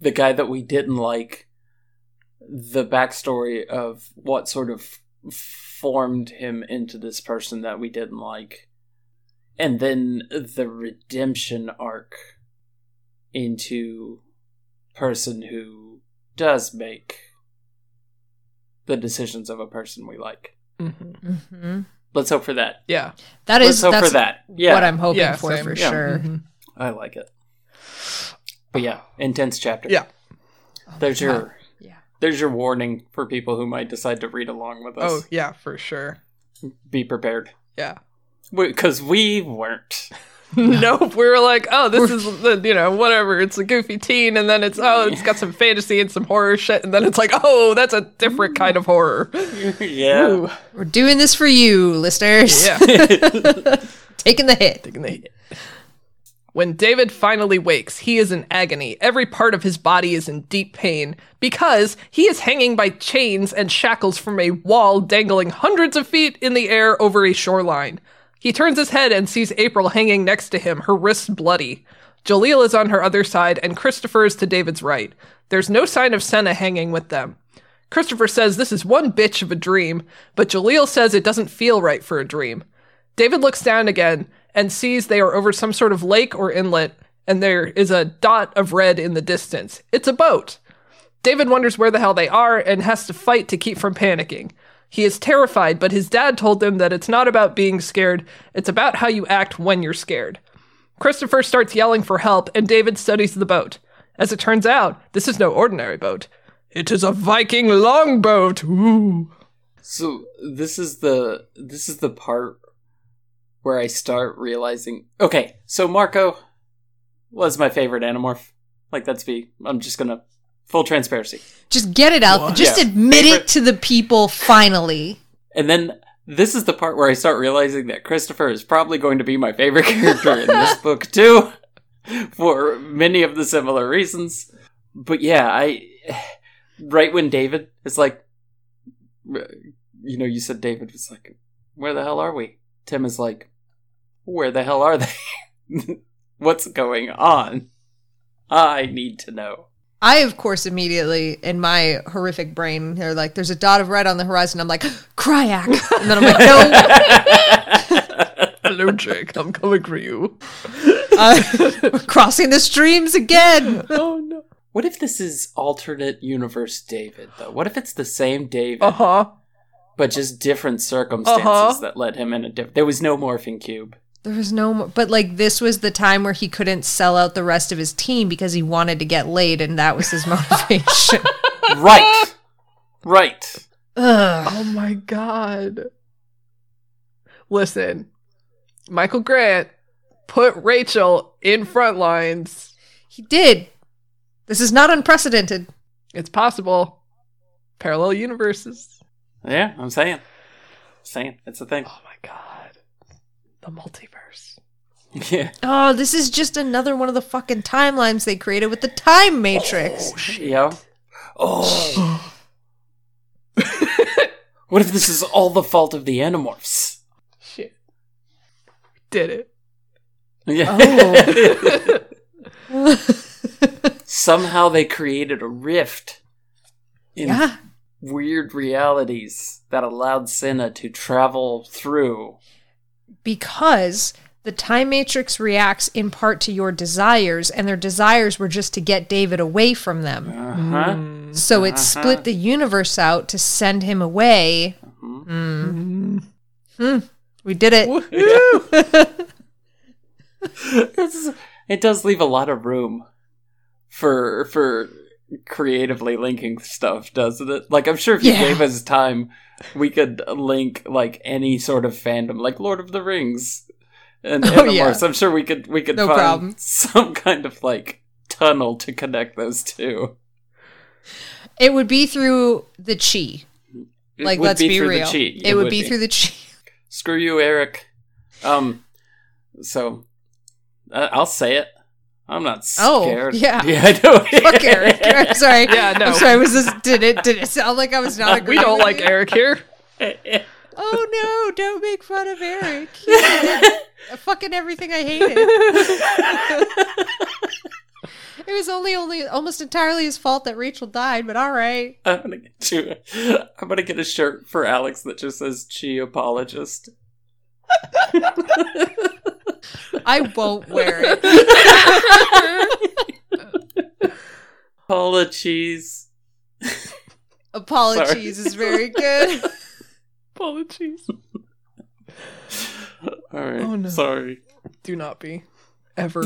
the guy that we didn't like the backstory of what sort of formed him into this person that we didn't like and then the redemption arc into person who does make the decisions of a person we like hmm hmm let's hope for that Yeah. That let's is hope that's for that yeah what I'm hoping Yeah, for same. for Yeah. sure. Mhm. i like it but yeah intense chapter Yeah. there's your Yeah. There's your warning for people who might decide to read along with us Oh yeah, for sure. be prepared Yeah. because we weren't [laughs] nope. We were like, oh, this is the you know whatever. It's a goofy teen, and then it's oh, it's got some [laughs] fantasy and some horror shit, and then it's like, oh, that's a different kind of horror. [laughs] yeah Ooh. We're doing this for you, listeners. Yeah. Taking the hit. Taking the hit. When David finally wakes, he is in agony. Every part of his body is in deep pain because he is hanging by chains and shackles from a wall dangling hundreds of feet in the air over a shoreline. He turns his head and sees April hanging next to him, her wrists bloody. Jalil is on her other side, and Christopher is to David's right. There's no sign of Senna hanging with them. Christopher says this is one bitch of a dream, but Jalil says it doesn't feel right for a dream. David looks down again and sees they are over some sort of lake or inlet, and there is a dot of red in the distance. It's a boat. David wonders where the hell they are and has to fight to keep from panicking. He is terrified, but his dad told him that it's not about being scared, it's about how you act when you're scared. Christopher starts yelling for help, and David studies the boat. As it turns out, this is no ordinary boat. It is a Viking longboat. Ooh. So this is the this is the part where I start realizing. Okay, so Marco was my favorite Animorph. Like that's be. I'm just gonna full transparency. Just get it out. Just Yeah. admit Favorite- it to the people finally. And then this is the part where I start realizing that Christopher is probably going to be my favorite character in this [laughs] book too, for many of the similar reasons. But yeah, I right when David is like, you know, you said David was like, "Where the hell are we?" Tim is like, "Where the hell are they? [laughs] What's going on? I need to know." I, of course, immediately in my horrific brain, they're like, "There's a dot of red on the horizon." I'm like, [gasps] "Crayak," [laughs] and then I'm like, "No, Hello, Jake. I'm coming for you. [laughs] uh, crossing the streams again." Oh, no. What if this is alternate universe David though? What if it's the same David? Uh huh. but just different circumstances Uh-huh. that led him in a different. There was no morphing cube. There was no, more, but like this was the time where he couldn't sell out the rest of his team because he wanted to get laid, and that was his [laughs] motivation. Right, right. Ugh. Oh my god. Listen, Michael Grant put Rachel in front lines. He did. This is not unprecedented. It's possible. Parallel universes. Yeah, I'm saying, saying it's a thing. Oh my god. The multiverse. Yeah, Oh, this is just another one of the fucking timelines they created with the time matrix. Oh yeah. Oh, [laughs] what if this is all the fault of the Animorphs? Shit. Did it. Yeah. Oh. [laughs] Somehow they created a rift in yeah. weird realities that allowed Senna to travel through. Because the time matrix reacts in part to your desires and their desires were just to get David away from them. Uh huh. Mm. So it split the universe out to send him away. Mm. Hmm. We did it. [laughs] It's- it does leave a lot of room for for creatively linking stuff, doesn't it? Like I'm sure if you Yeah. gave us time, we could link like any sort of fandom, like Lord of the Rings and Oh, yeah. I'm sure we could we could No find problem. some kind of like tunnel to connect those two. It would be through the Chee. It Like, let's be be real. The cheat. It, would be, through the Chee. [laughs] Screw you, Erek. Um, so uh, I'll say it. I'm not scared. Oh, scared. yeah. [laughs] yeah, I know. [laughs] Fuck Erek. [laughs] I'm sorry. Yeah, no. I'm sorry. Was this? Did it? Did it sound like I was not agreeing? we don't like you? Erek here. Oh no! Don't make fun of Erek. He fucking everything I hated. it was only only almost entirely his fault that Rachel died. But all right. I'm gonna get you. I'm gonna get a shirt for Alex that just says "Chee apologist." I won't wear it. [laughs] Apologies. Apologies is very good. [laughs] Apologies. All right. Oh, no. Sorry. Do not be. Ever.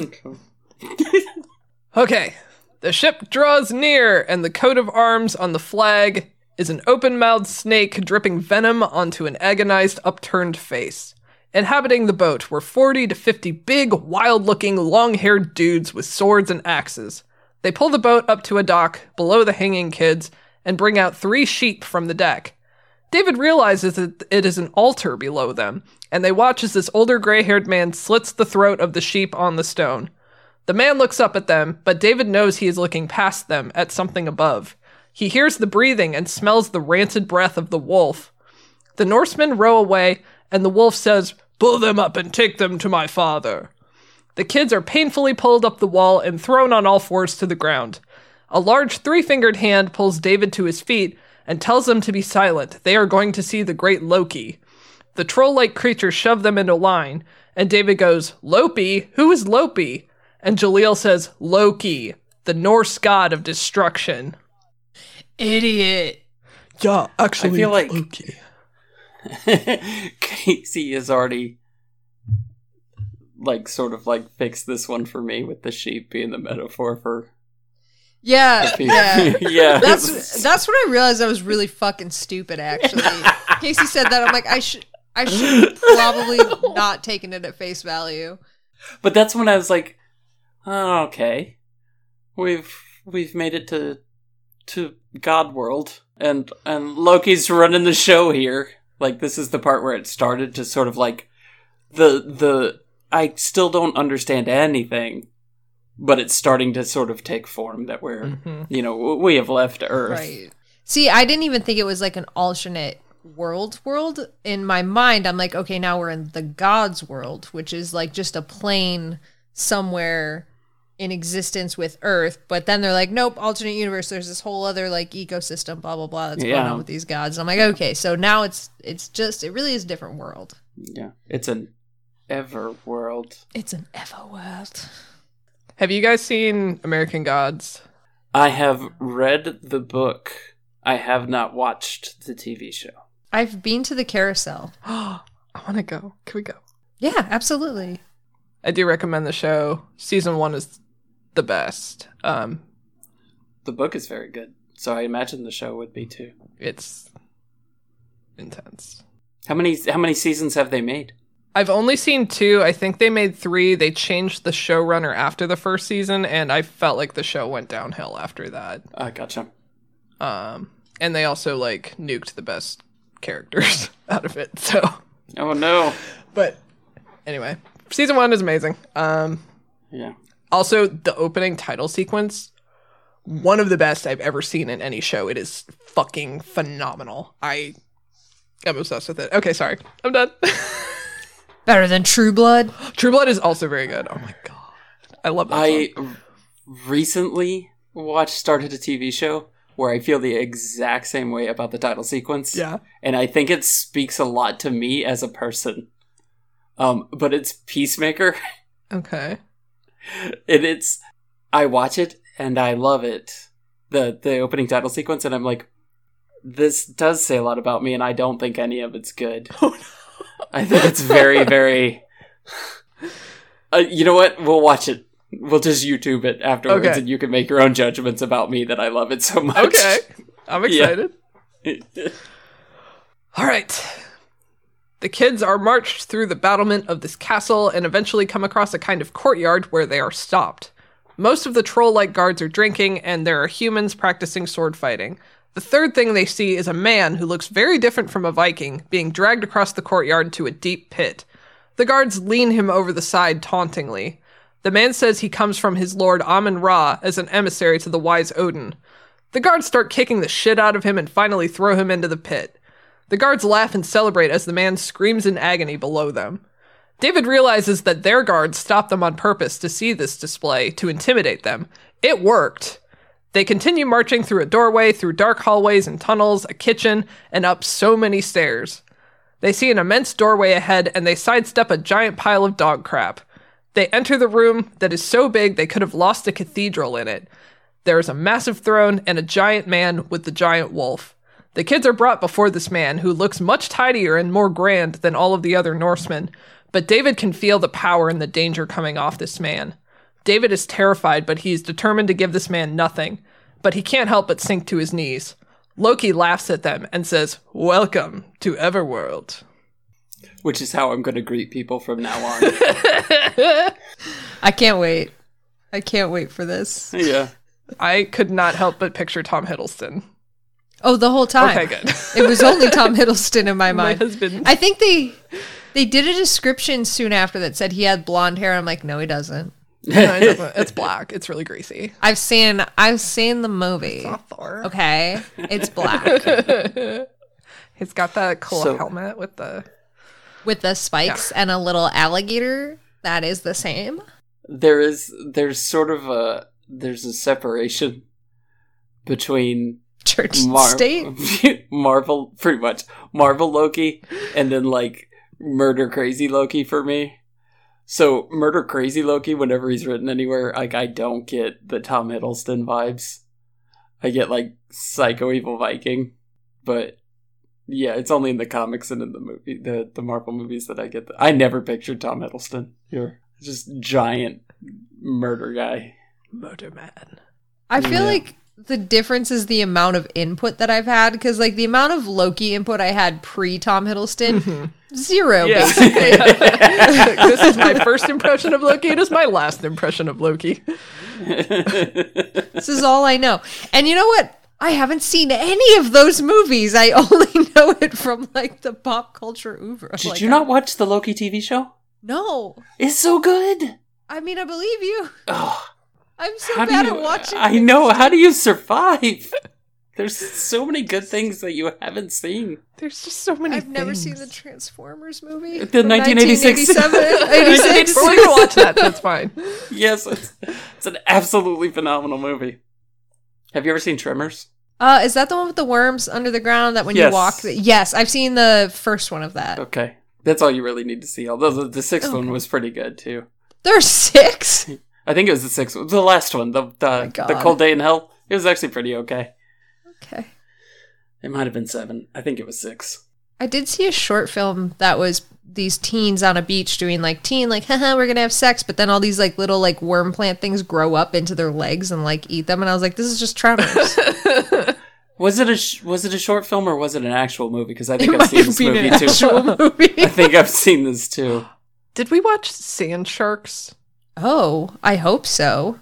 Okay. The ship draws near, and the coat of arms on the flag is an open mouthed snake dripping venom onto an agonized, upturned face. Inhabiting the boat were 40 to 50 big, wild looking, long haired dudes with swords and axes. They pull the boat up to a dock below the hanging kids and bring out three sheep from the deck. David realizes that it is an altar below them, and they watch as this older gray haired man slits the throat of the sheep on the stone. The man looks up at them, but David knows he is looking past them at something above. He hears the breathing and smells the rancid breath of the wolf. The Norsemen row away, and the wolf says, Pull them up and take them to my father. The kids are painfully pulled up the wall and thrown on all fours to the ground. A large three fingered hand pulls David to his feet and tells them to be silent. They are going to see the great Loki. The troll like creature shove them into line, and David goes, Lopi? Who is Lopi? And Jalil says, Loki, the Norse god of destruction. Idiot. Yeah, actually, I feel like- okay. [laughs] Casey has already like sort of like fixed this one for me with the sheep being the metaphor for Yeah, yeah. [laughs] yeah. That's that's when I realized I was really fucking stupid. Actually, [laughs] Casey said that. I'm like, I should I should probably not taken it at face value. But that's when I was like, oh, okay, we've we've made it to to God world, and and Loki's running the show here. Like this is the part where it started to sort of like the the I still don't understand anything, but it's starting to sort of take form that we're Mhm. you know we have left Earth. Right. See, I didn't even think it was like an alternate world world. In my mind, I'm like, okay, now we're in the gods world, which is like just a plane somewhere in existence with Earth. But then they're like, nope, alternate universe. There's this whole other like ecosystem, blah blah blah, that's going on with these gods. I'm like, okay, so now it's it's just it really is a different world. Yeah, it's an ever world. It's an ever world. Have you guys seen American Gods? I have read the book. I have not watched the TV show. I've been to the carousel. Oh, [gasps] I want to go. Can we go? Yeah, absolutely. I do recommend the show. Season one is the best. Um, The book is very good, so I imagine the show would be too. it's intense. How many how many seasons have they made? I've only seen two. I think they made three. They changed the showrunner after the first season, and I felt like the show went downhill after that. I gotcha. Um, and they also like nuked the best characters [laughs] out of it. So, Oh no. but anyway, season one is amazing. Um, Yeah. Also the opening title sequence, one of the best I've ever seen in any show. It is fucking phenomenal. I am obsessed with it. Okay, sorry, I'm done. [laughs] Better than True Blood. True Blood is also very good. Oh my god, I love that. I song. recently watched started a TV show where I feel the exact same way about the title sequence. yeah. And I think it speaks a lot to me as a person. Um, but it's Peacemaker. [laughs] Okay. And it's I watch it and I love it. The the opening title sequence and I'm like this does say a lot about me and I don't think any of it's good. [laughs] Oh, I think it's very very uh, you know what? We'll watch it. We'll just YouTube it afterwards Okay. and you can make your own judgments about me that I love it so much. Okay. I'm [laughs] Yeah. excited. [laughs] All right. The kids are marched through the battlement of this castle and eventually come across a kind of courtyard where they are stopped. Most of the troll like guards are drinking, and there are humans practicing sword fighting. The third thing they see is a man who looks very different from a Viking being dragged across the courtyard to a deep pit. The guards lean him over the side tauntingly. The man says he comes from his lord Amun Ra as an emissary to the wise Odin. The guards start kicking the shit out of him and finally throw him into the pit. The guards laugh and celebrate as the man screams in agony below them. David realizes that their guards stopped them on purpose to see this display to intimidate them. It worked. They continue marching through a doorway, through dark hallways and tunnels, a kitchen, and up so many stairs. They see an immense doorway ahead and they sidestep a giant pile of dog crap. They enter the room that is so big they could have lost a cathedral in it. There is a massive throne and a giant man with the giant wolf. The kids are brought before this man, who looks much tidier and more grand than all of the other Norsemen, but David can feel the power and the danger coming off this man. David is terrified, but he is determined to give this man nothing, but he can't help but sink to his knees. Loki laughs at them and says, Welcome to Everworld. Which is how I'm going to greet people from now on. [laughs] I can't wait. I can't wait for this. yeah. I could not help but picture Tom Hiddleston. Oh, the whole time. Okay, good. [laughs] It was only Tom [laughs] Hiddleston in my mind. My mind. husband. I think they they did a description soon after that said he had blonde hair. I'm like, no, he doesn't. No, it doesn't. It's black. It's really greasy. I've seen I've seen the movie. Thor. Okay, it's black [laughs] He's got that cool So- helmet with the. with the spikes and a little alligator. That is the same. there is there's sort of a there's a separation between Church and Mar- state. [laughs] Marvel pretty much Marvel Loki and then like murder crazy Loki for me. So murder crazy Loki whenever he's written anywhere like I don't get the Tom Hiddleston vibes. I get like Psycho Evil Viking, but yeah, it's only in the comics and in the movie, the the Marvel movies that I get. The, I never pictured Tom Hiddleston. You're just giant murder guy. murder Man. I feel Yeah. like the difference is the amount of input that I've had because, like, the amount of Loki input I had pre Tom Hiddleston, mm-hmm. zero. Yeah. basically. [laughs] this is my first impression of Loki. It is my last impression of Loki. [laughs] This is all I know. And you know what? I haven't seen any of those movies. I [laughs] only know it from like the pop culture oeuvre. Did Like, you I- not watch the Loki TV show? No. It's so good. I mean, I believe you. Oh, I'm so how bad you? at watching. I know. How do you survive? [laughs] There's so many good things that you haven't seen. There's just so many. I've never seen the. Transformers movie. The from 1986. 1987, 86. [laughs] We're gonna watch that. That's fine. [laughs] Yes, it's, it's an absolutely phenomenal movie. Have you ever seen Tremors? Uh, is that the one with the worms under the ground that when Yes. you walk? Yes, I've seen the first one of that. Okay, that's all you really need to see. Although the, the sixth one was pretty good too. There's six. I think it was the sixth, one. the last one, the the, oh God. the Cold Day in Hell. It was actually pretty okay. Okay. It might have been seven. I think it was six. I did see a short film that was these teens on a beach doing like teen like haha we're gonna have sex but then all these like little like worm plant things grow up into their legs and like eat them and I was like this is just tremors. [laughs] Was it a sh- was it a short film or was it an actual movie? Because I think it I've seen this been movie an too. actual [laughs] movie. I think I've seen this too. Did we watch Sand Sharks? Oh, I hope so.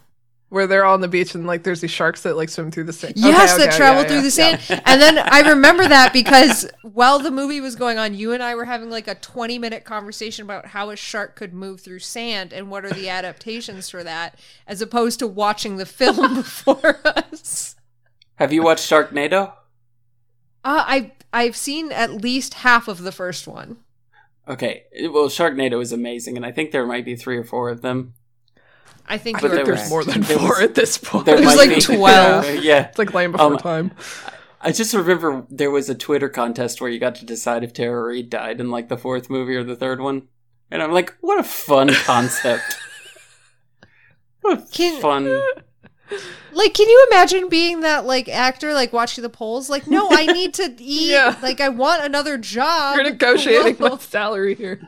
Where they're all on the beach and like there's these sharks that like swim through the sand. Yes, Okay, that okay, travel yeah, through yeah. the sand. And then I [laughs] remember that because while the movie was going on, you and I were having like a 20 minute conversation about how a shark could move through sand and what are the adaptations for that, as opposed to watching the film [laughs] before us. Have you watched Sharknado? Uh, I I've seen at least half of the first one. Okay, well, Sharknado is amazing, and I think there might be three or four of them. I think I you But were think there there's more than there four was- at this point. There There's like be. 12. [laughs] yeah. It's like Land Before Um, Time. I just remember there was a Twitter contest where you got to decide if Tara Reid died in like the fourth movie or the third one, and I'm like, what a fun concept! [laughs] what a Can- fun. Like, can you imagine being that like actor, like watching the polls? Like, no, I need to [laughs] eat. Yeah. Like, I want another job. You're negotiating Whoa. [laughs] my salary here.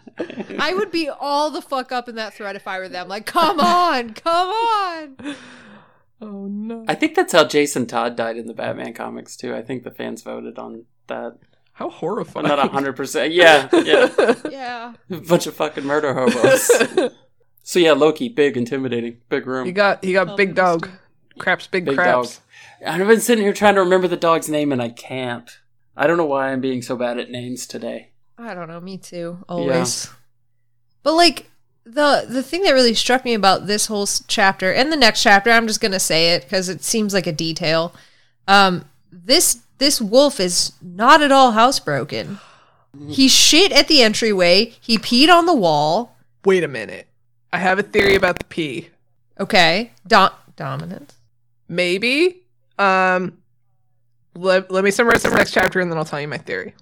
I would be all the fuck up in that thread if I were them. Like, come on, come on. [laughs] Oh no. I think that's how Jason Todd died in the Batman comics too. I think the fans voted on that. How I'm horrifying. not hundred percent. Yeah, yeah. Yeah. A bunch of fucking murder hobos. so yeah, Loki, big, intimidating, big room. He got he got Oh, big dog. Craps big, Big craps. I've been sitting here trying to remember the dog's name and I can't. I don't know why I'm being so bad at names today. I don't know. Me too. Always. But like the the thing that really struck me about this whole chapter and the next chapter, I'm just gonna say it because it seems like a detail. Um, this this wolf is not at all housebroken. He shit at the entryway. He peed on the wall. Wait a minute. I have a theory about the pee. Okay, Dom- dominant. Maybe. Um let, let me summarize the next chapter and then I'll tell you my theory.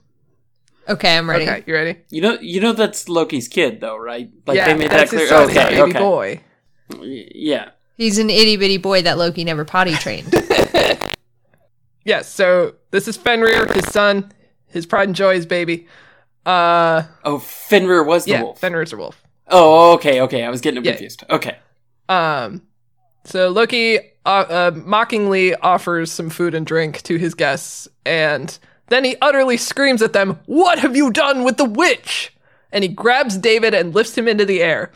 Okay, I'm ready. Okay, you ready? You know, you know that's Loki's kid, though, right? Like yeah, they made that clear. his son, okay, baby okay, boy. Yeah. He's an itty bitty boy that Loki never potty trained. [laughs] Yes, so this is Fenrir, his son, his pride and joy, his baby. Uh Oh, Fenrir was the yeah, wolf. Fenrir's a wolf. oh, okay, okay. I was getting Yeah. confused. Okay. Um, so Loki uh, uh, mockingly offers some food and drink to his guests, and then he utterly screams at them, "What have you done with the witch?" And he grabs David and lifts him into the air.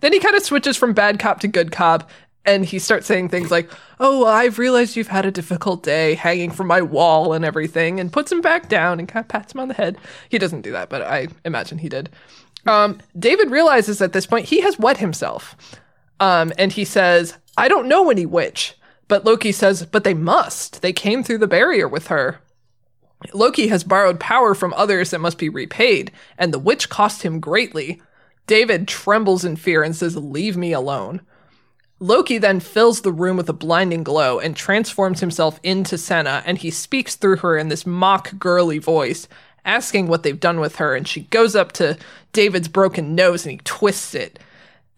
Then he kind of switches from bad cop to good cop, and he starts saying things like, "Oh, I've realized you've had a difficult day hanging from my wall and everything," and puts him back down and kind of pats him on the head. He doesn't do that, but I imagine he did. Um, David realizes at this point he has wet himself. Um, and he says, I don't know any witch. But Loki says, But they must. They came through the barrier with her. Loki has borrowed power from others that must be repaid, and the witch cost him greatly. David trembles in fear and says, Leave me alone. Loki then fills the room with a blinding glow and transforms himself into Senna, and he speaks through her in this mock girly voice, asking what they've done with her. And she goes up to David's broken nose and he twists it.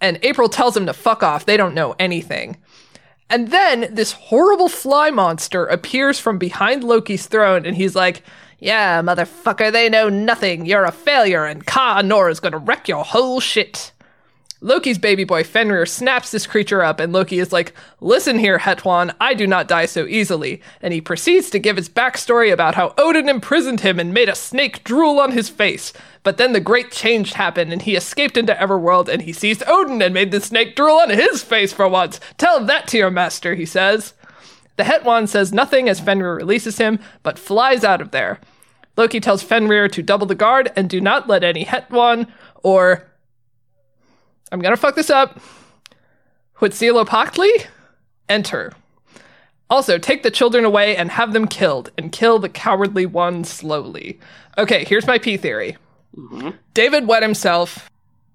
And April tells him to fuck off. They don't know anything. And then this horrible fly monster appears from behind Loki's throne, and he's like, Yeah, motherfucker, they know nothing. You're a failure, and Ka Anor is gonna wreck your whole shit. Loki's baby boy Fenrir snaps this creature up, and Loki is like, Listen here, Hetwan, I do not die so easily. And he proceeds to give his backstory about how Odin imprisoned him and made a snake drool on his face. But then the great change happened, and he escaped into Everworld, and he seized Odin and made the snake drool on his face for once. Tell that to your master, he says. The Hetwan says nothing as Fenrir releases him, but flies out of there. Loki tells Fenrir to double the guard and do not let any Hetwan or I'm gonna fuck this up. Huitzilopochtli enter. Also, take the children away and have them killed, and kill the cowardly one slowly. Okay, here's my P theory. Mm-hmm. David wet himself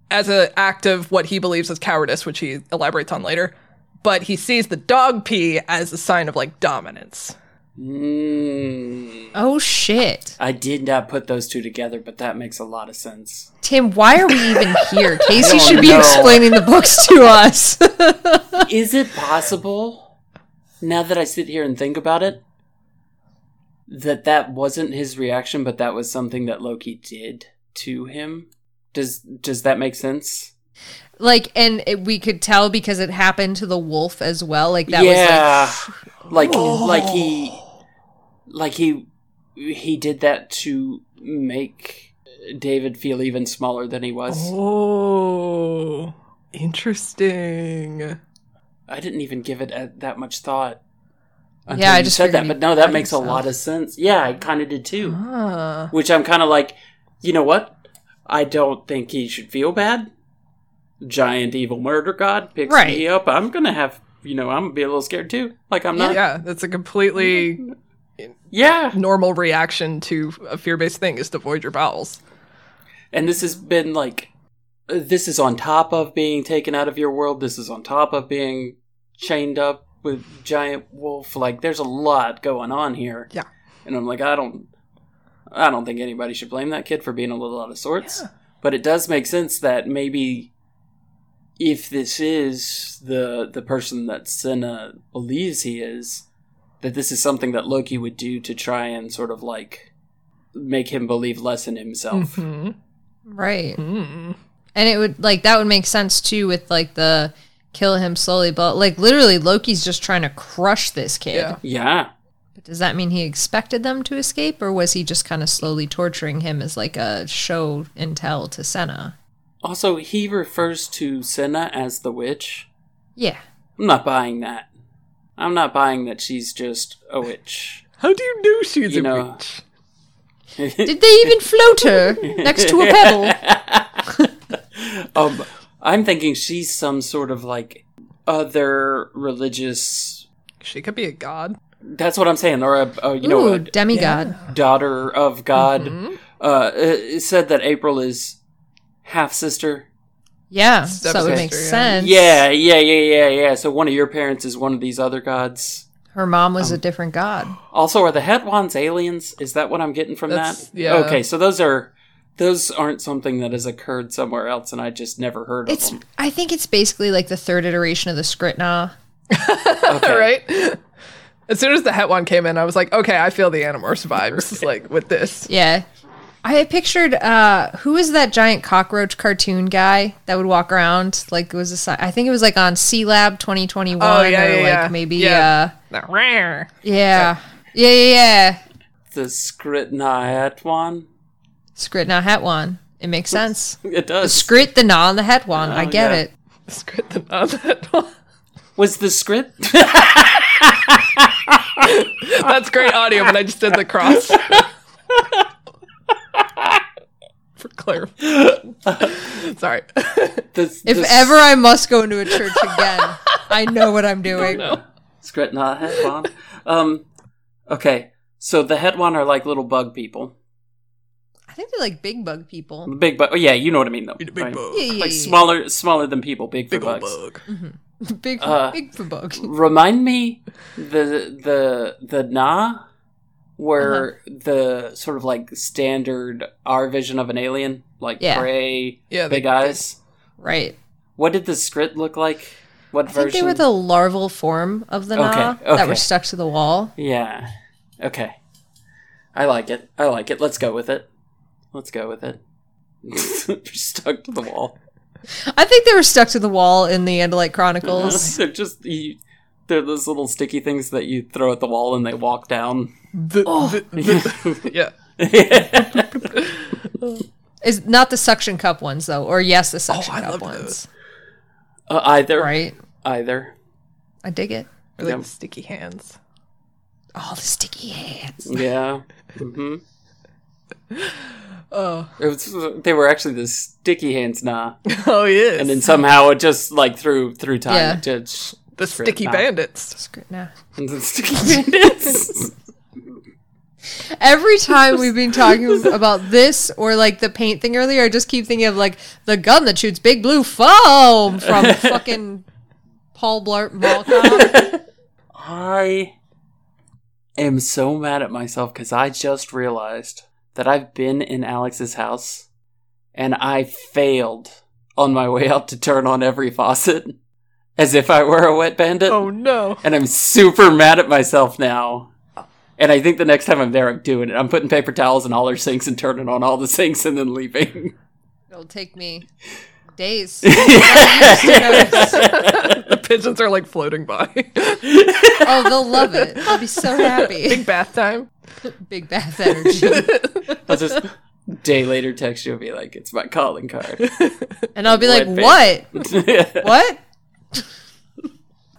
as an act of what he believes is cowardice, which he elaborates on later, but he sees the dog pee as a sign of like dominance. Mm, Oh shit. I did not put those two together, but that makes a lot of sense. Tim, why are we even here? [laughs] Casey should be know. explaining the books to us. [laughs] Is it possible, now that I sit here and think about it, that that wasn't his reaction, but that was something that Loki did to him? Does does that make sense? like, and it, we could tell because it happened to the wolf as well. Like that was. yeah, like like he like he he did that to make David feel even smaller than he was. Oh, interesting. I didn't even give it a, that much thought. Until Yeah, I you just said that, but no, that cut makes a lot of sense. Yeah, I kind of did too. Ah. Which I'm kind of like, you know what? I don't think he should feel bad. Giant evil murder god picks Right. me up. I'm gonna have, you know, I'm gonna be a little scared too. Like I'm not. Yeah, that's a completely Yeah. normal reaction to a fear-based thing is to void your bowels. And this has been like, uh, this is on top of being taken out of your world. This is on top of being chained up with giant wolf. Like, there's a lot going on here. Yeah. And I'm like, I don't, I don't think anybody should blame that kid for being a little out of sorts. But it does make sense that maybe if this is the the person that Senna believes he is, that this is something that Loki would do to try and sort of like make him believe less in himself. Hmm. right. Hmm. And it would like that would make sense too with like the kill him slowly, but like literally Loki's just trying to crush this kid. Yeah. Yeah. But does that mean he expected them to escape, or was he just kind of slowly torturing him as like a show and tell to Senna? Also, he refers to Senna as the witch. Yeah. I'm not buying that. I'm not buying that she's just a witch. How do you know she's You a know. witch? [laughs] Did they even float her next to a pebble? [laughs] um, I'm thinking she's some sort of like other religious. She could be a god. That's what I'm saying, or a, a you know a demigod. daughter of God. Mm-hmm. Uh, said that April is half sister. Yeah, so it would make sense. Yeah, yeah, yeah, yeah, yeah. So one of your parents is one of these other gods. Her mom was Um, a different god. Also, are the Hetwans aliens? Is that what I'm getting from That's- that? yeah. Okay, so those are those aren't something that has occurred somewhere else, and I just never heard of It's them. I think it's basically like the third iteration of the Skritna. [laughs] Okay. right? As soon as the Hetwan came in, I was like, okay, I feel the Animorphs vibes, like with this. Yeah. I pictured uh who was that giant cockroach cartoon guy that would walk around like it was a si- I think it was like on Sealab 2021 Oh, yeah, or yeah, like yeah. maybe Yeah. uh That rare. yeah. Yeah, yeah, yeah. The Skritna Hetwan. Skritna Hetwan. It makes sense. [laughs] It does. Skrit the na on the Hetwan. I Oh, get yeah. it. Script the on that one. Was the script? [laughs] That's great audio, but I just did the cross. [laughs] For clarifying. [laughs] Sorry. the, If the ever I must go into a church again, I know what I'm doing. no. Skritna Hetwan. Um. Okay, so the Hetwan are like little bug people. I think they're like big bug people. Big bug. Oh, yeah, you know what I mean though. Big right? bug. Yeah, yeah, Like yeah. smaller, smaller than people. Big, for Big old bugs. bug. [laughs] Big Uh, big for bug. Remind me the the the Na were Uh-huh. the sort of like standard our vision of an alien, like Yeah. prey, Yeah, big they- eyes. Right. What did the script look like? What version? I version? think they were the larval form of the Okay, Na that were stuck to the wall. Yeah. Okay. I like it. I like it. Let's go with it. Let's go with it. [laughs] Stuck to the wall. I think they were stuck to the wall in the Andalite Chronicles. [laughs] They're just you, they're those little sticky things that you throw at the wall and they walk down. The, the- [laughs] the- yeah. [laughs] Is not the suction cup ones though, or yes, the suction I cup loved ones. those. Uh, either. Right? Either. I dig it. Or like Yeah. the sticky hands. Oh, the sticky hands. [laughs] Yeah. hmm Oh, It was, they were actually the sticky hands, nah. oh yes. And then somehow it just like through through time Yeah. it just the sticky nah. bandits. Screw- nah. [laughs] the sticky [laughs] bandits. Every time we've been talking about this or like the paint thing earlier, I just keep thinking of like the gun that shoots big blue foam from [laughs] fucking Paul Blart Mall Cop. I am so mad at myself because I just realized that I've been in Alex's house and I failed on my way out to turn on every faucet as if I were a wet bandit. Oh no. And I'm super mad at myself now. And I think the next time I'm there, I'm doing it. I'm putting paper towels in all our sinks and turning on all the sinks and then leaving. It'll take me days. [laughs] the pigeons are like floating by. Oh, they'll love it. They'll be so happy. Big bath time. [laughs] Big bath energy. I'll just day later text you and be like, "It's my calling card." And I'll be like, Wet what? [laughs] What? [laughs]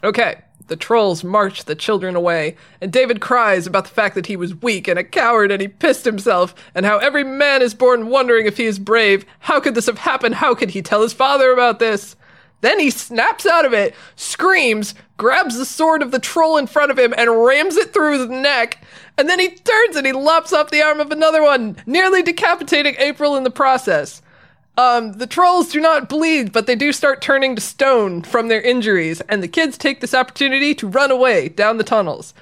Okay. The trolls march the children away, and David cries about the fact that he was weak and a coward and he pissed himself, and how every man is born wondering if he is brave. How could this have happened? How could he tell his father about this? Then he snaps out of it, screams, grabs the sword of the troll in front of him, and rams it through his neck. And then he turns and he lops off the arm of another one, nearly decapitating April in the process. Um, the trolls do not bleed, but they do start turning to stone from their injuries, and the kids take this opportunity to run away down the tunnels.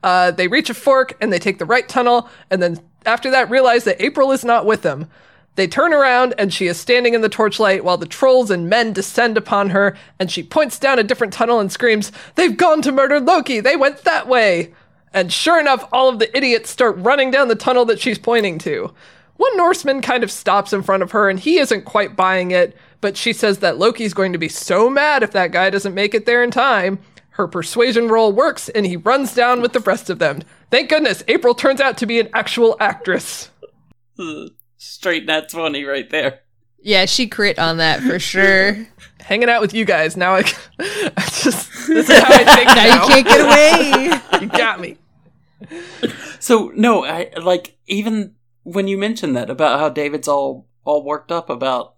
Uh, they reach a fork and they take the right tunnel, and then after that realize that April is not with them. They turn around and she is standing in the torchlight while the trolls and men descend upon her, and she points down a different tunnel and screams, They've gone to murder Loki! They went that way! And sure enough, all of the idiots start running down the tunnel that she's pointing to. One Norseman kind of stops in front of her, and he isn't quite buying it, but she says that Loki's going to be so mad if that guy doesn't make it there in time. Her persuasion roll works, and he runs down with the rest of them. Thank goodness, April turns out to be an actual actress. Hmm. Straight nat twenty right there. Yeah, she crit on that for sure. [laughs] Hanging out with you guys now. I, [laughs] I just this is how I [laughs] think Now now. you can't get away. You got me. So no, I like even when you mentioned that about how David's all all worked up about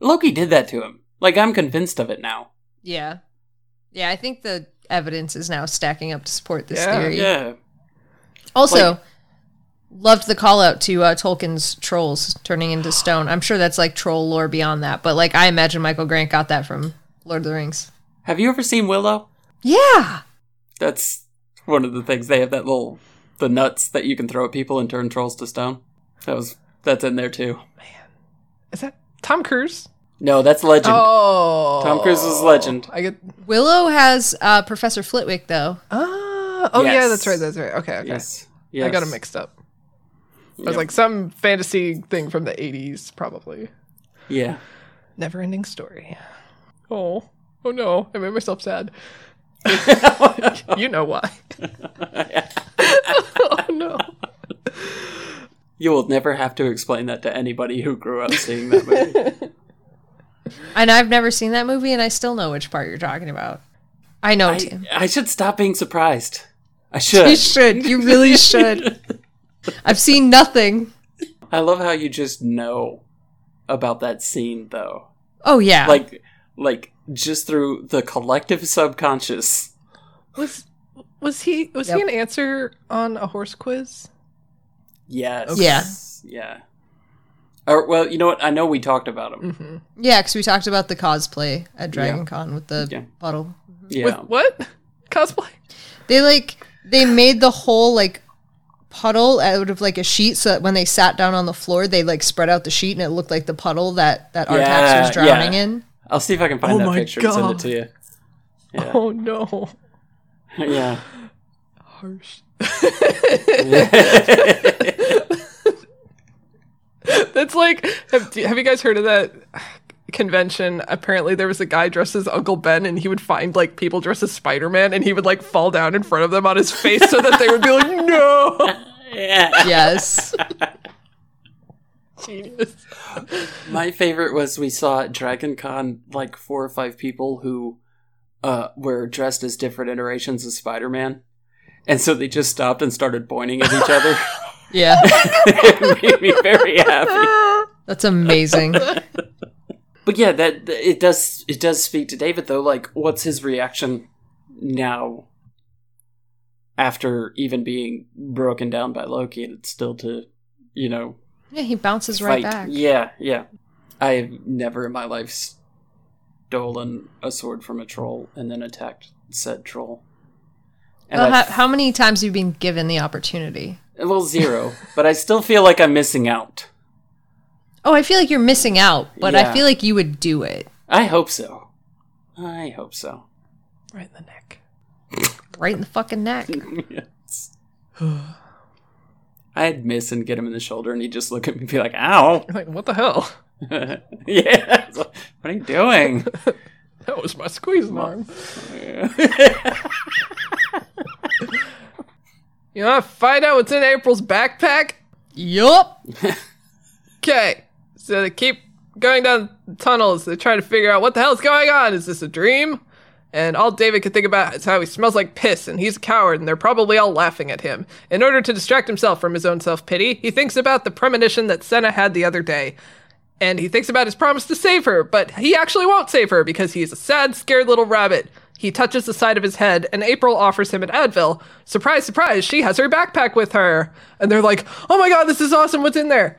Loki did that to him. Like I'm convinced of it now. Yeah. Yeah, I think the evidence is now stacking up to support this Yeah. theory. Yeah. Also, Like- loved the call out to uh, Tolkien's trolls turning into stone. I'm sure that's like troll lore beyond that, but like I imagine Michael Grant got that from Lord of the Rings. Have you ever seen Willow? Yeah. That's one of the things they have that little the nuts that you can throw at people and turn trolls to stone. That was that's in there too. Man, is that Tom Cruise? No, that's legend. Oh, Tom Cruise is legend. I get. Willow has uh, Professor Flitwick though. Ah, oh yeah, Yes. that's right. That's right. Okay, okay. Yes. Yes. I got them mixed up. I was Yep. like some fantasy thing from the '80s, probably. Yeah. Never-ending story. Oh, oh no! I made myself sad. [laughs] you know why? [laughs] oh no! You will never have to explain that to anybody who grew up seeing that movie. [laughs] And I've never seen that movie and I still know which part you're talking about. I know I, I should stop being surprised. I should. You should. You really should. I've seen nothing. I love how you just know about that scene though. Oh yeah. Like like just through the collective subconscious. Was was he was Yep. he an answer on a horse quiz? Yes. Yeah. Yeah. Or well, you know what? I know we talked about him. Mm-hmm. yeah, because we talked about the cosplay at Dragon Con with the Yeah. puddle. Yeah. With what cosplay? They like they made the whole like puddle out of like a sheet so that when they sat down on the floor they like spread out the sheet and it looked like the puddle that that Artax Yeah, was drowning yeah. in. I'll see if I can find Oh that my picture and send it to you. Yeah. Oh no. yeah. Harsh. [laughs] That's like, have, have you guys heard of that convention? Apparently, there was a guy dressed as Uncle Ben, and he would find like people dressed as Spider Man, and he would like fall down in front of them on his face so that they would be like, "No." [laughs] Yeah. Yes. [laughs] Genius. [laughs] My favorite was we saw at Dragon Con like four or five people who uh, were dressed as different iterations of Spider Man. And so they just stopped and started pointing at each other. [laughs] Yeah. [laughs] it made me very happy. That's amazing. But yeah, that it does it does speak to David though. Like, what's his reaction now after even being broken down by Loki, and it's still to, you know, Yeah, he bounces right fight. back. Yeah, yeah. I have never in my life stolen a sword from a troll and then attacked said troll. And Well, how, how many times have you been given the opportunity? well, zero, [laughs] but I still feel like I'm missing out. Oh, I feel like you're missing out, but I feel like you would do it. I hope so. I hope so. Right in the neck. Right in the fucking neck. [laughs] yes. [sighs] I'd miss and get him in the shoulder, and he'd just look at me and be like, "Ow!" [laughs] Like, what the hell? [laughs] yeah. What are you doing? [laughs] That was my squeezing arm. You want to find out what's in April's backpack? yup. Okay, so they keep going down the tunnels. They try to figure out what the hell's going on. Is this a dream? And all David could think about is how he smells like piss, and he's a coward, and they're probably all laughing at him. In order to distract himself from his own self pity, he thinks about the premonition that Senna had the other day. And he thinks about his promise to save her, but he actually won't save her because he's a sad, scared little rabbit. He touches the side of his head, and April offers him an Advil. Surprise, surprise, she has her backpack with her. And they're like, oh my god, this is awesome, what's in there?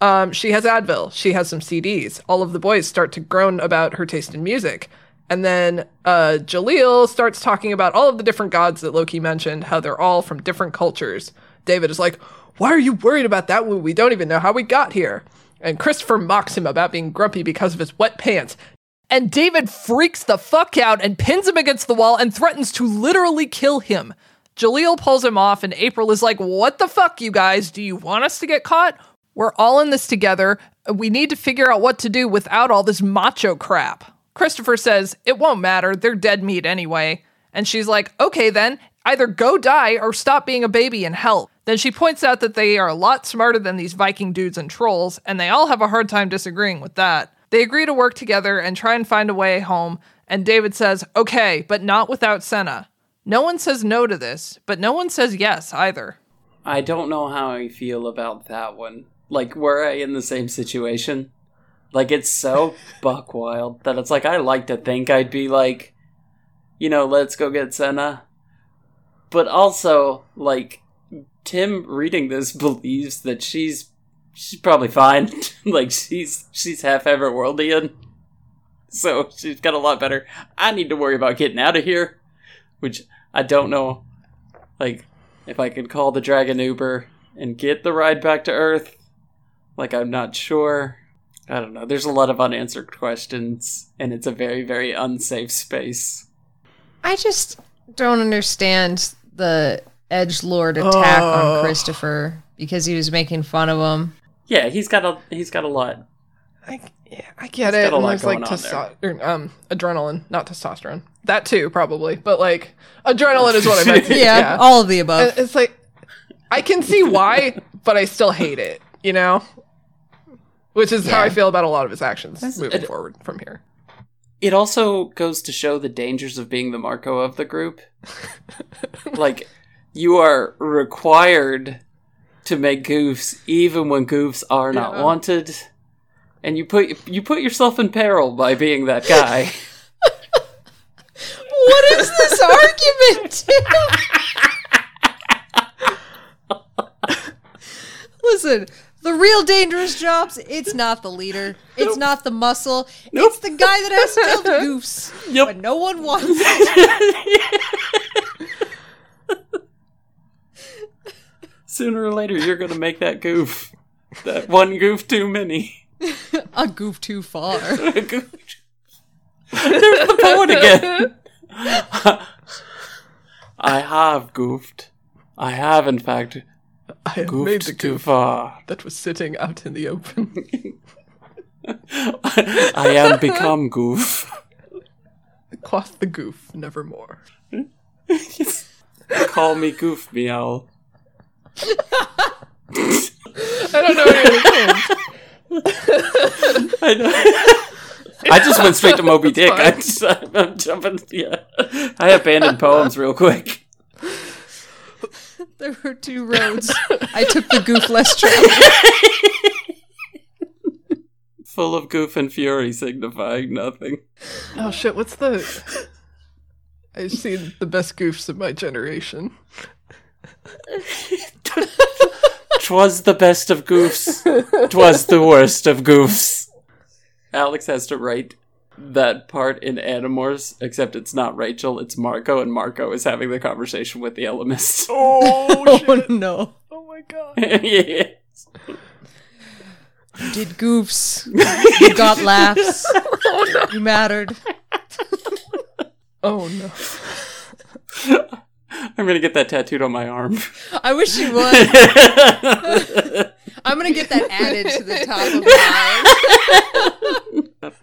Um, she has Advil. She has some CDs. All of the boys start to groan about her taste in music. And then uh, Jalil starts talking about all of the different gods that Loki mentioned, how they're all from different cultures. David is like, Why are you worried about that when we don't even know how we got here? And Christopher mocks him about being grumpy because of his wet pants. And David freaks the fuck out and pins him against the wall and threatens to literally kill him. Jalil pulls him off, and April is like, What the fuck, you guys? Do you want us to get caught? We're all in this together. We need to figure out what to do without all this macho crap. Christopher says, It won't matter. They're dead meat anyway. And she's like, Okay, then, either go die or stop being a baby and help. Then she points out that they are a lot smarter than these Viking dudes and trolls, and they all have a hard time disagreeing with that. They agree to work together and try and find a way home, and David says, Okay, but not without Senna. No one says no to this, but no one says yes either. I don't know how I feel about that one. Like, were I in the same situation? Like, it's so [laughs] buck wild that it's like, I like to think I'd be like, you know, let's go get Senna. But also, like, Tim reading this [laughs] believes that she's she's probably fine. [laughs] like she's she's half Everworldian. So she's got a lot better. I need to worry about getting out of here. Which I don't know like if I could call the Dragon Uber and get the ride back to Earth. Like I'm not sure. I don't know. There's a lot of unanswered questions, and it's a very, very unsafe space. I just don't understand the edge lord attack Oh. on Christopher because he was making fun of him. Yeah, he's got a he's got a lot. I, yeah, I get It's it. got a and lot there's like going on testo- or, um, adrenaline, not testosterone. That too, probably. But like, adrenaline is what I meant. [laughs] to- Yeah, all of the above. And It's like, I can see why, but I still hate it, you know? Which is how I feel about a lot of his actions That's- moving it- forward from here. It also goes to show the dangers of being the Marco of the group. [laughs] like, you are required to make goofs even when goofs are not Yeah. wanted, and you put you put yourself in peril by being that guy. [laughs] what is this argument? [laughs] Listen, the real dangerous jobs, it's not the leader. It's not the muscle. Nope. It's the guy that has to the goofs. Yep. But no one wants it. [laughs] Sooner or later, you're gonna make that goof. That one goof too many. [laughs] A goof too far. [laughs] There's the poet again. I have goofed. I have, in fact, I have goofed made the too goof far. that was sitting out in the open. [laughs] I am become goof. Quaff the goof, nevermore. [laughs] Call me goof, meow. I don't know poems. [laughs] I know. I just went straight to Moby Dick. I just, I'm jumping. Yeah, I abandoned poems real quick. There were two roads. I took the goof less traveled. [laughs] Full of goof and fury, signifying nothing. Oh shit, what's the. I've seen the best goofs of my generation. [laughs] Twas the best of goofs. Twas the worst of goofs. Alex has to write that part in Animorphs, except it's not Rachel, it's Marco, and Marco is having the conversation with the Ellimist. Oh [laughs] Oh no. Oh my god. yes. [laughs] You did goofs. You got laughs. Oh, you mattered. Oh no. I'm gonna get that tattooed on my arm. I wish you would. [laughs] I'm gonna get that added to the top of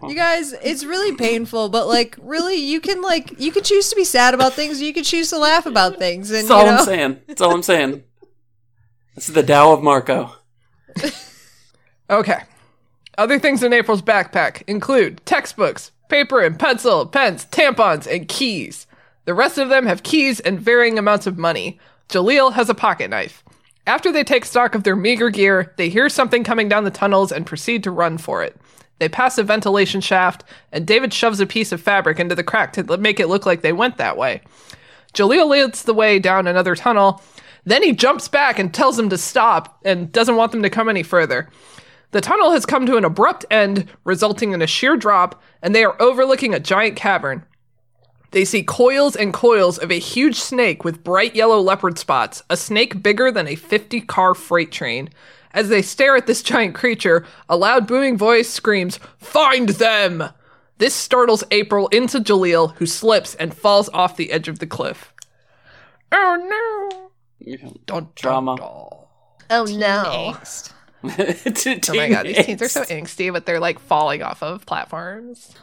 mine. You guys, it's really painful, but like, really, you can like, you can choose to be sad about things, you can choose to laugh about things, and That's all you know, I'm saying. That's all I'm saying. This is the Tao of Marco. [laughs] Okay. Other things in April's backpack include textbooks, paper and pencil, pens, tampons, and keys. The rest of them have keys and varying amounts of money. Jalil has a pocket knife. After they take stock of their meager gear, they hear something coming down the tunnels and proceed to run for it. They pass a ventilation shaft, and David shoves a piece of fabric into the crack to make it look like they went that way. Jalil leads the way down another tunnel. Then he jumps back and tells them to stop and doesn't want them to come any further. The tunnel has come to an abrupt end, resulting in a sheer drop, and they are overlooking a giant cavern. They see coils and coils of a huge snake with bright yellow leopard spots, a snake bigger than a 50 car freight train. As they stare at this giant creature, a loud booming voice screams, Find them! This startles April into Jalil, who slips and falls off the edge of the cliff. Oh no! Dun, Drama. Oh no! angst. [laughs] Oh my god, these teens are so angsty, but they're like falling off of platforms.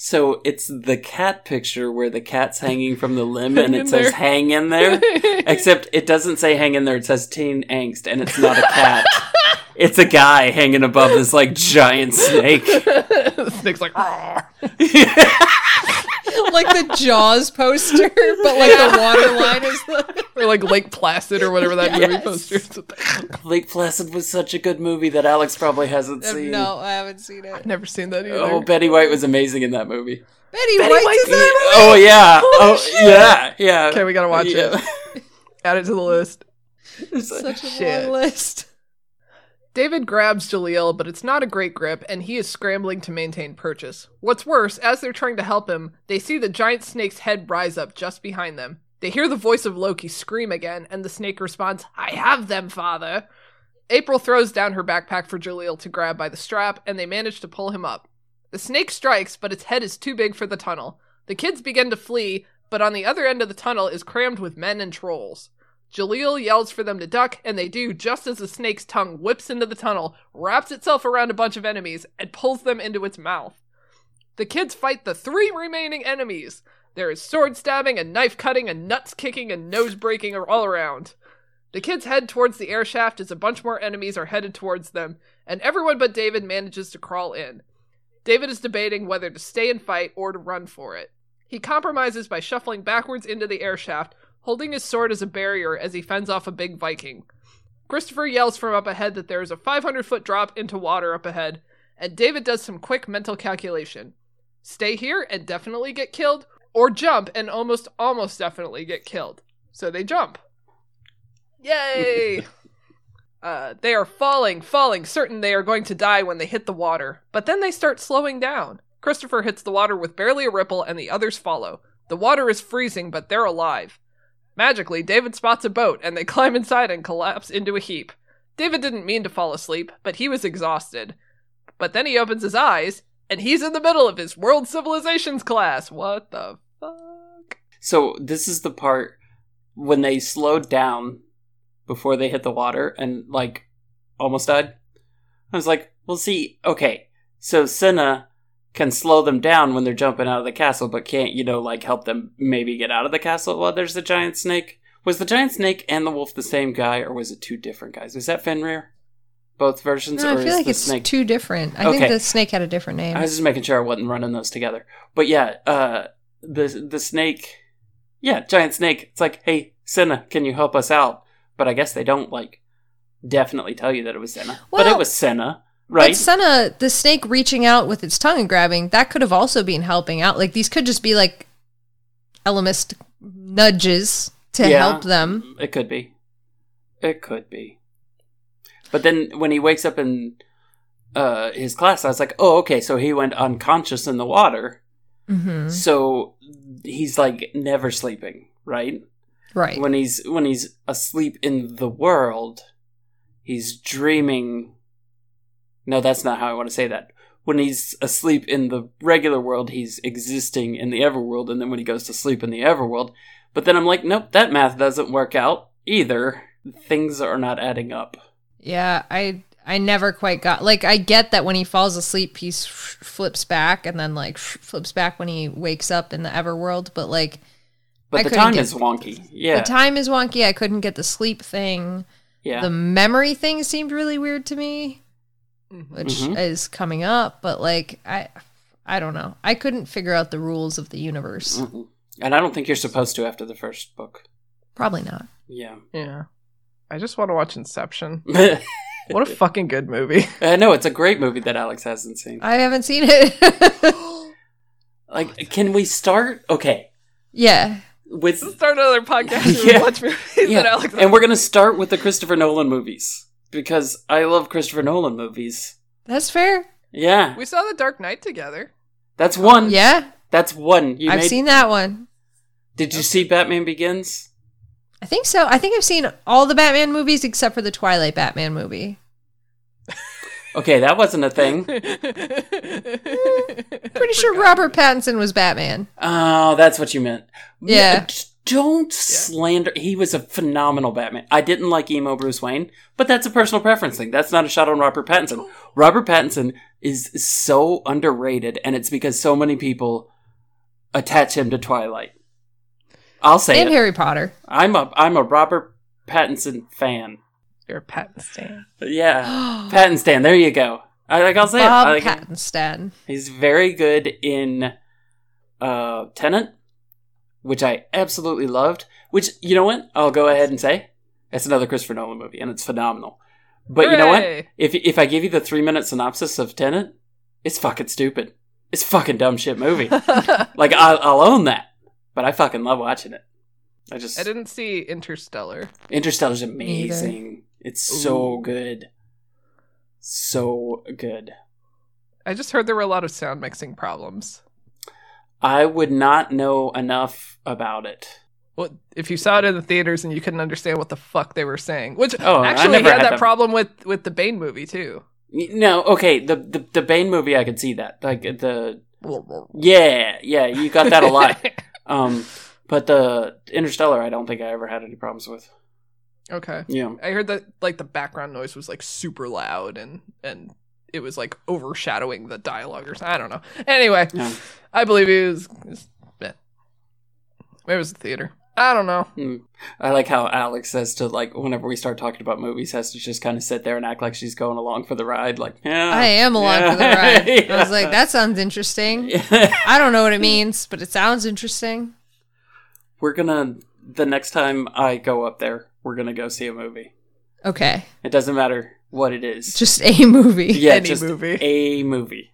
So it's the cat picture where the cat's hanging from the limb and it [laughs] says there. hang in there. [laughs] Except it doesn't say hang in there, it says teen angst, and it's not a cat. [laughs] it's a guy hanging above this like giant snake. [laughs] snake's like, ah. [laughs] like the Jaws poster, but like the water line is the. [laughs] or like Lake Placid or whatever that movie poster is. Lake Placid was such a good movie that Alex probably hasn't uh, seen. No, I haven't seen it. Never seen that either. Oh, Betty White was amazing in that movie. Betty, Betty White's White's in that Oh yeah. oh yeah. Yeah. Okay, we gotta watch Yeah. it. Add it to the list. Such a Shit. long list. David grabs Jalil, but it's not a great grip, and he is scrambling to maintain purchase. What's worse, as they're trying to help him, they see the giant snake's head rise up just behind them. They hear the voice of Loki scream again, and the snake responds, I have them, father. April throws down her backpack for Jalil to grab by the strap, and they manage to pull him up. The snake strikes, but its head is too big for the tunnel. The kids begin to flee, but on the other end of the tunnel is crammed with men and trolls. Jalil yells for them to duck, and they do just as the snake's tongue whips into the tunnel, wraps itself around a bunch of enemies, and pulls them into its mouth. The kids fight the three remaining enemies. There is sword stabbing and knife cutting and nuts kicking and nose breaking all around. The kids head towards the air shaft as a bunch more enemies are headed towards them, and everyone but David manages to crawl in. David is debating whether to stay and fight or to run for it. He compromises by shuffling backwards into the air shaft, holding his sword as a barrier as he fends off a big Viking. Christopher yells from up ahead that there is a 500 foot drop into water up ahead, and David does some quick mental calculation. Stay here and definitely get killed, or jump and almost almost definitely get killed. So they jump. Yay! [laughs] uh, they are falling, falling, certain they are going to die when they hit the water. But then they start slowing down. Christopher hits the water with barely a ripple, and the others follow. The water is freezing, but they're alive. Magically, David spots a boat, and they climb inside and collapse into a heap. David didn't mean to fall asleep, but he was exhausted. But then he opens his eyes, and he's in the middle of his world civilizations class. What the fuck? So this is the part when they slowed down before they hit the water and like almost died. I was like, well, see, okay, so Senna can slow them down when they're jumping out of the castle, but can't, you know, like help them maybe get out of the castle while there's a giant snake? Was the giant snake and the wolf the same guy, or was it two different guys? Is that Fenrir? Both versions, No, or I feel is like it's snake? two different. I Okay. think the snake had a different name. I was just making sure I wasn't running those together. But yeah, uh, the the snake, yeah, giant snake. It's like, hey, Senna, can you help us out? But I guess they don't like definitely tell you that it was Senna. but it was Senna, right? But Senna, the snake reaching out with its tongue and grabbing, that could have also been helping out. Like these could just be like Ellimist nudges to Yeah. help them. It could be. It could be. But then when he wakes up in uh, his class, I was like, oh, okay, so he went unconscious in the water. hmm So he's like never sleeping, right? Right. when he's when he's asleep in the world he's dreaming no that's not how i want to say that. When he's asleep in the regular world he's existing in the everworld and then when he goes to sleep in the everworld. But then i'm like nope that math doesn't work out either. Things are not adding up. Yeah, I I never quite got like I get that when he falls asleep he flips back and then like flips back when he wakes up in the everworld, but like but I the time get- is wonky. Yeah. The time is wonky. I couldn't get the sleep thing. yeah. The memory thing seemed really weird to me, which Mhm. is coming up, but like I I don't know. I couldn't figure out the rules of the universe. Mhm. and i don't think you're supposed to after the first book Probably not. yeah Yeah. I just want to watch Inception. [laughs] What a fucking good movie. [laughs] know it's a great movie that alex hasn't seen I haven't seen it. [laughs] [gasps] like can we start okay yeah. with Let's start another podcast where Yeah. watch movies yeah, that Alex and we're gonna start with the Christopher Nolan movies because I love Christopher Nolan movies. That's fair. Yeah, We saw The Dark Knight together. that's one. Yeah. that's one. You I've made- seen that one. Did you see Batman Begins? I think so. I think I've seen all the Batman movies except for the Twilight Batman movie. Okay, that wasn't a thing. Pretty sure Robert Pattinson was Batman. Oh, that's what you meant. Yeah. D- Don't slander. He was a phenomenal Batman. I didn't like emo Bruce Wayne, but that's a personal preference thing. That's not a shot on Robert Pattinson. Robert Pattinson is so underrated, and it's because so many people attach him to Twilight. I'll say and it. Harry Potter. I'm a I'm a Robert Pattinson fan. You're a Patton stan. Yeah, [gasps] Pattinson. There you go. I like. I'll say Bob it. I like. Pattinson. He's very good in uh Tenet, which I absolutely loved. Which you know what? I'll go ahead and say it's another Christopher Nolan movie, and it's phenomenal. But you know what? If if I give you the three minute synopsis of Tenet, it's fucking stupid. It's fucking dumb shit movie. [laughs] like I'll, I'll own that, but I fucking love watching it. I just I didn't see Interstellar. Interstellar's amazing. It's so good. So good. I just heard there were a lot of sound mixing problems. I would not know enough about it. Well, if you saw it in the theaters and you couldn't understand what the fuck they were saying, which Oh, I actually never had had that that. problem with with the Bane movie too. No, okay, the the, the Bane movie I could see that. Like the yeah, yeah, you got that a lot. [laughs] um but the Interstellar I don't think I ever had any problems with. okay, Yeah. I heard that like the background noise was like super loud and and it was like overshadowing the dialogue or something. I don't know. Anyway, Yeah. I believe it was. it was- yeah. Where was the theater? I don't know. Mm. I like how Alex says to like whenever we start talking about movies has to just kind of sit there and act like she's going along for the ride like yeah. I am along for the yeah, ride. [laughs] I was like, that sounds interesting. I don't know what it means, but it sounds interesting. We're gonna the next time I go up there, we're gonna go see a movie. Okay. It doesn't matter what it is. Just a movie. [laughs] yeah, any just movie. a movie.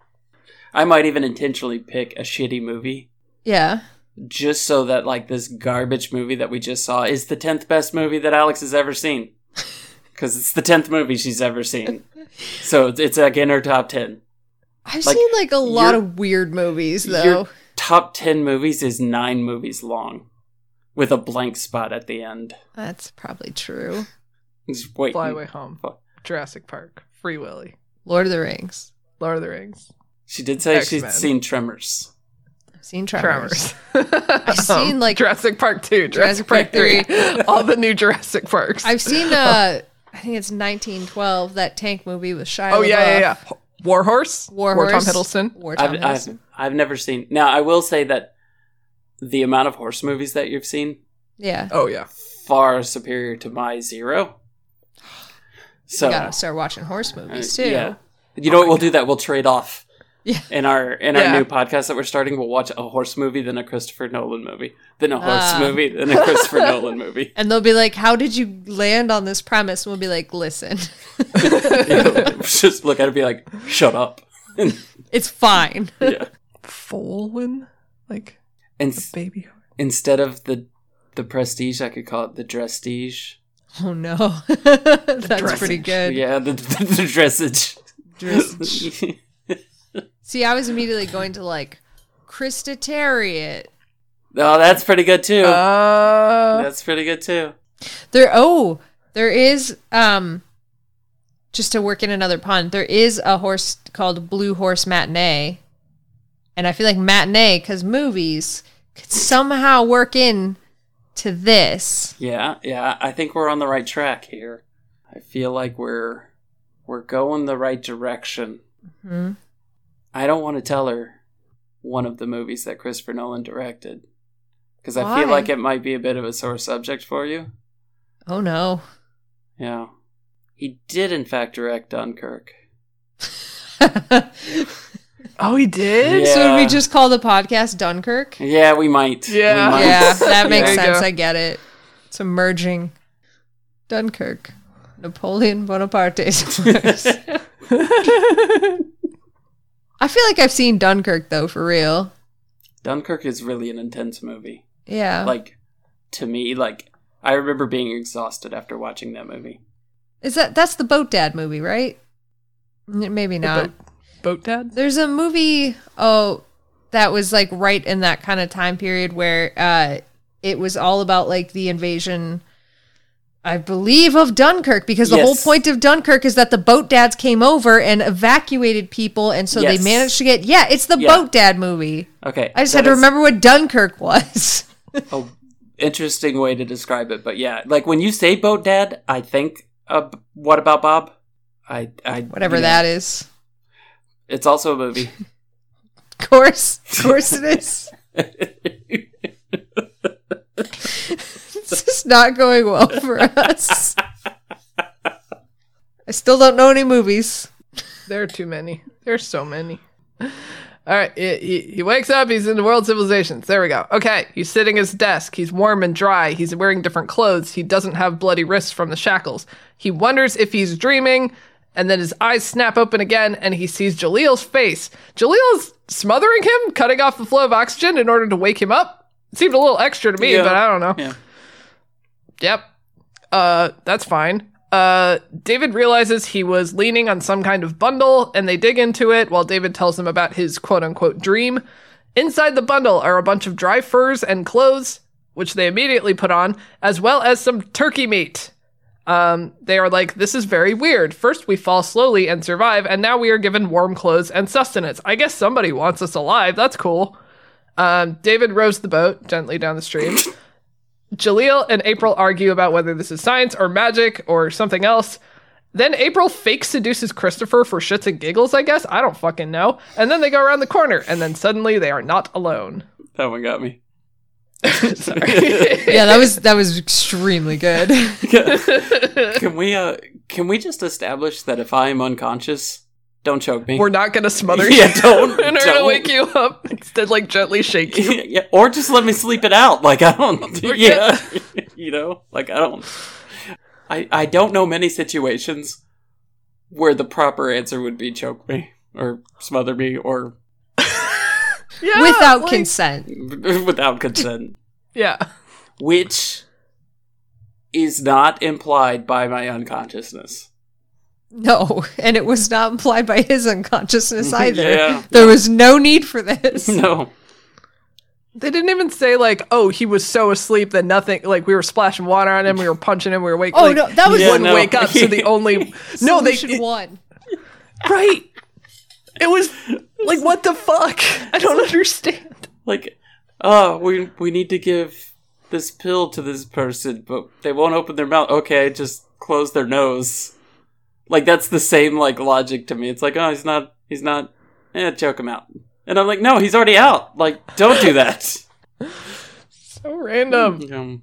I might even intentionally pick a shitty movie Yeah. just so that like this garbage movie that we just saw is the 10th best movie that Alex has ever seen. [laughs] Cuz it's the 10th movie she's ever seen. So it's, it's like in her top 10. I've Like, seen like a lot your- of weird movies though. Your top 10 movies is 9 movies long with a blank spot at the end. That's probably true. Just wait. Fly Away Home, Fuck. Jurassic Park, Free Willy, Lord of the Rings. Lord of the Rings. She did say she's X-Men. seen Tremors. I've seen Tremors. Tremors. [laughs] I've seen like Jurassic Park 2, Jurassic Jurassic, Park Park 3, all the new Jurassic Parks. I've seen [laughs] uh I think it's 1912 that tank movie with Shia oh, yeah, LaBeouf. yeah, yeah. Warhorse? War, War Tom Hiddleston. War Tom I've, Hiddleston. I've I've never seen. Now I will say that the amount of horse movies that you've seen yeah. Oh, yeah. far superior to my zero. So You gotta start watching horse movies uh, too. yeah, you know what? We'll do that. We'll trade off. [laughs] Yeah. In our in our Yeah. new podcast that we're starting, we'll watch a horse movie, then a Christopher Nolan movie, then a horse Ah. movie, then a Christopher [laughs] Nolan movie. And they'll be like, "How did you land on this premise?" And we'll be like, "Listen, [laughs] Just look at it, and be like, "Shut up." it's fine." yeah. Foalwin? Like, And a baby. instead of the the prestige, I could call it the dresstige. Oh no, [laughs] that's pretty good. Yeah, the the, the dressage. Dressage. See, I was immediately going to like Krista Terriot. oh, that's pretty good too. Uh, that's pretty good too. There oh, there is um just to work in another pun, there is a horse called Blue Horse Matinee. And I feel like matinee cuz movies could somehow work in to this. Yeah, yeah. I think we're on the right track here. I feel like we're we're going the right direction. Hmm. I don't want to tell her one of the movies that Christopher Nolan directed because I feel like it might be a bit of a sore subject for you. Oh no. Yeah, he did in fact direct Dunkirk. [laughs] oh, he did? Yeah. So would we just call the podcast Dunkirk? Yeah, we might. We Yeah. might. Yeah, that [laughs] makes There sense. go. I get it. It's a merging. Dunkirk. Napoleon Bonaparte's horse. [laughs] I feel like I've seen Dunkirk though, for real. Dunkirk is really an intense movie. Yeah. Like to me, like I remember being exhausted after watching that movie. Is that that's the Boat Dad movie, right? Maybe not. Boat, dad? There's a movie oh that was like right in that kind of time period where uh it was all about like the invasion I believe of Dunkirk because the whole point of Dunkirk is that the boat dads came over and evacuated people and so Yes. they managed to get yeah, it's the Yeah. boat dad movie. Okay, I just had to is remember what Dunkirk was. [laughs] a interesting way to describe it, but yeah, like when you say boat dad, I think uh, what about Bob? I, I Whatever know, that is. It's also a movie. [laughs] Of course. Of course it is. [laughs] This is not going well for us. I still don't know any movies. There are too many. There's so many. All right, he, he, he wakes up. He's in the world civilizations. There we go. Okay, he's sitting at his desk. He's warm and dry. He's wearing different clothes. He doesn't have bloody wrists from the shackles. He wonders if he's dreaming, and then his eyes snap open again, and he sees Jalil's face. Jalil's smothering him, cutting off the flow of oxygen in order to wake him up. It seemed a little extra to me, Yeah. but I don't know. Yeah. Yep. Uh, that's fine. Uh, David realizes he was leaning on some kind of bundle, and they dig into it while David tells them about his quote unquote dream. Inside the bundle are a bunch of dry furs and clothes, which they immediately put on, as well as some turkey meat. Um, they are like, this is very weird. First, we fall slowly and survive, and now we are given warm clothes and sustenance. I guess somebody wants us alive. That's cool. Um, David rows the boat gently down the stream. [laughs] Jalil and April argue about whether this is science or magic or something else. Then April fake seduces Christopher for shits and giggles, I guess. I don't fucking know. And then they go around the corner, and then suddenly they are not alone. That one got me. Sorry. [laughs] Yeah, that was that was extremely good. Can we uh can we just establish that if I am unconscious, don't choke me? We're not gonna smother you. Yeah, [laughs] don't- [laughs] We're gonna wake you up. Instead, like gently shake you. yeah, or just let me sleep it out. Like I don't yeah. you know? Like I don't I I don't know many situations where the proper answer would be choke me or smother me or Yeah, Without like- consent. [laughs] without consent. Yeah. Which is not implied by my unconsciousness. No, and it was not implied by his unconsciousness [laughs] either. Yeah. There was no need for this. No. They didn't even say like, oh, he was so asleep that nothing. Like we were splashing water on him, we were punching him, we were waking. Up. Oh, like, no, that was- he Yeah, wouldn't no. wake up. So the only [laughs] no, they Solution one. right. It was like what the fuck? I don't understand. like, oh, we we need to give this pill to this person, but they won't open their mouth. Okay, just close their nose. Like that's the same like logic to me. It's like, oh, he's not, he's not. Eh, choke him out. And I'm like, no, he's already out. Like, don't do that. [laughs] So random. Um,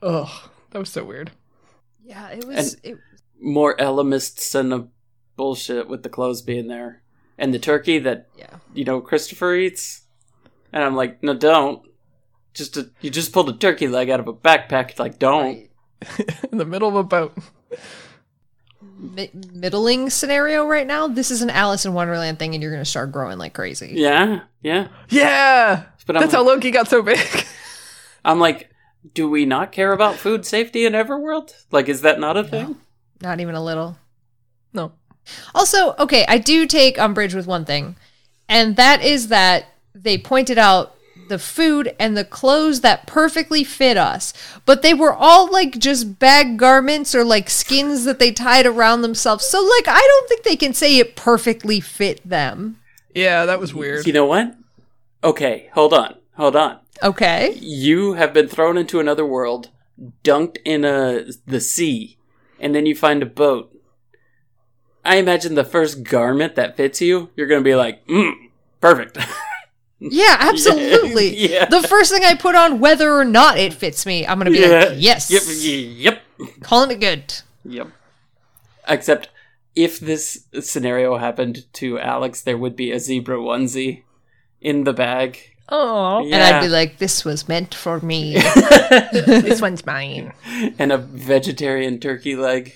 Ugh, that was so weird. Yeah, it was. It, more Ellimists and the bullshit with the clothes being there, and the turkey that yeah. you know Christopher eats. And I'm like, no, don't. Just a, you just pulled a turkey leg out of a backpack. It's like, don't. Right. [laughs] In the middle of a boat. Mi- middling scenario right now. This is an Alice in Wonderland thing, and you're gonna start growing like crazy. Yeah, yeah. Yeah! But I'm That's like, how Loki got so big. [laughs] I'm like, do we not care about food safety in Everworld? Like, is that not a thing? Not even a little. no. Also, okay, I do take umbrage with one thing, and that is that they pointed out the food and the clothes that perfectly fit us, but they were all like just bag garments or like skins that they tied around themselves. So, like, I don't think they can say it perfectly fit them. Yeah, that was weird. You know what? Okay, hold on, hold on. Okay. You have been thrown into another world, dunked in a the sea, and then you find a boat. I imagine the first garment that fits you, you're gonna be like, mm, perfect. [laughs] Yeah, absolutely. [laughs] Yeah. The first thing I put on, whether or not it fits me, I'm going to be Yeah. like, yes. Yep. Yep. Calling it good. Yep. Except if this scenario happened to Alex, there would be a zebra onesie in the bag. Oh, And I'd be like, this was meant for me. [laughs] this one's mine. and a vegetarian turkey leg.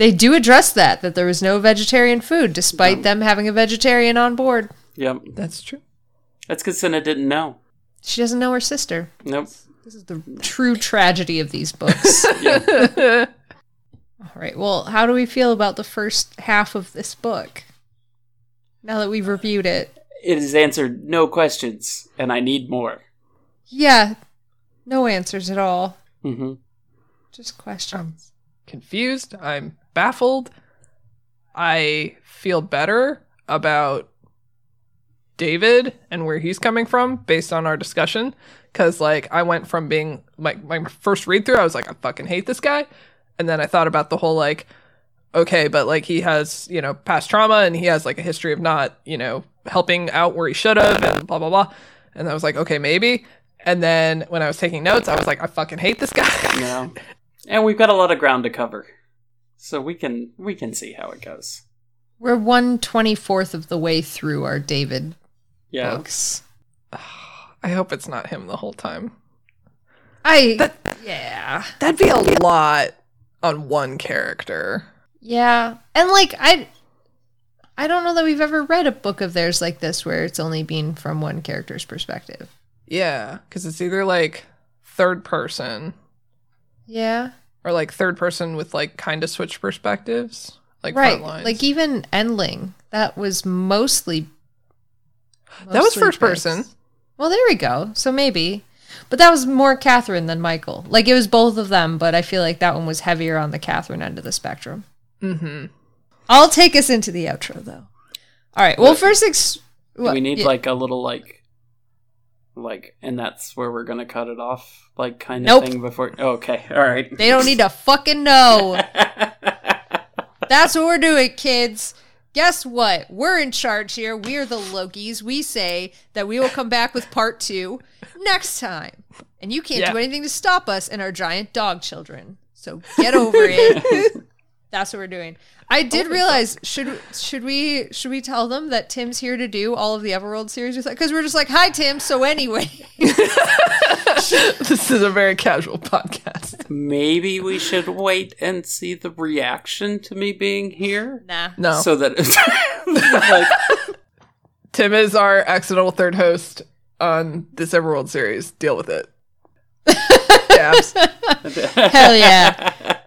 They do address that, that there was no vegetarian food, despite them having a vegetarian on board. Yep. That's true. That's because Senna didn't know. She doesn't know her sister. Nope. This is the true tragedy of these books. [laughs] [laughs] All right. Well, how do we feel about the first half of this book? Now that we've reviewed it. It has answered no questions, and I need more. Yeah. No answers at all. Mm-hmm. Just questions. Confused. I'm baffled. I feel better about David and where he's coming from based on our discussion. Cause like I went from being like my first read through, I was like, I fucking hate this guy. And then I thought about the whole like, okay, but like he has, you know, past trauma and he has like a history of not, you know, helping out where he should have and blah blah blah. And I was like, okay, maybe. And then when I was taking notes, I was like, I fucking hate this guy. No. [laughs] And we've got a lot of ground to cover. So we can we can see how it goes. We're one twenty fourth of the way through our David Yeah. books. [sighs] I hope it's not him the whole time. I yeah. That'd be a lot on one character. Yeah. And like I I don't know that we've ever read a book of theirs like this where it's only been from one character's perspective. Yeah, because it's either like third person Yeah. Or like third person with like kind of switch perspectives, like right. front lines. Like even Endling, that was mostly that was first Chris. person. Well, there we go. So maybe. But that was more Katherine than Michael. Like it was both of them, but I feel like that one was heavier on the Katherine end of the spectrum. Mm-hmm. I'll take us into the outro though. All right. Well, What- first, ex- Do we need yeah. like a little like like and that's where we're gonna cut it off, like kind of Nope. thing before oh, okay, alright. They don't need to fucking know. [laughs] That's what we're doing, kids. Guess what? We're in charge here. We're the Lokis. We say that we will come back with part two next time. And you can't Yeah. do anything to stop us and our giant dog children. So get over it. [laughs] That's what we're doing. I did realize should should we should we tell them that Tim's here to do all of the Everworld series? Because we're just like, hi Tim. So anyway, [laughs] this is a very casual podcast. Maybe we should wait and see the reaction to me being here. nah. No, So that [laughs] like Tim is our accidental third host on this Everworld series. Deal with it. [laughs] Hell yeah.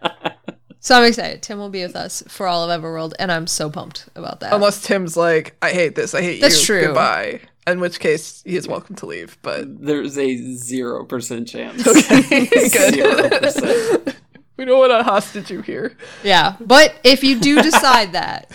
So I'm excited. Tim will be with us for all of Everworld, and I'm so pumped about that. Unless Tim's like, I hate this. I hate That's you. true. Goodbye. In which case, he is welcome to leave. But there's a zero percent chance. [laughs] okay, [laughs] Zero good. percent. [laughs] we don't want to hostage you here. yeah, but if you do decide that,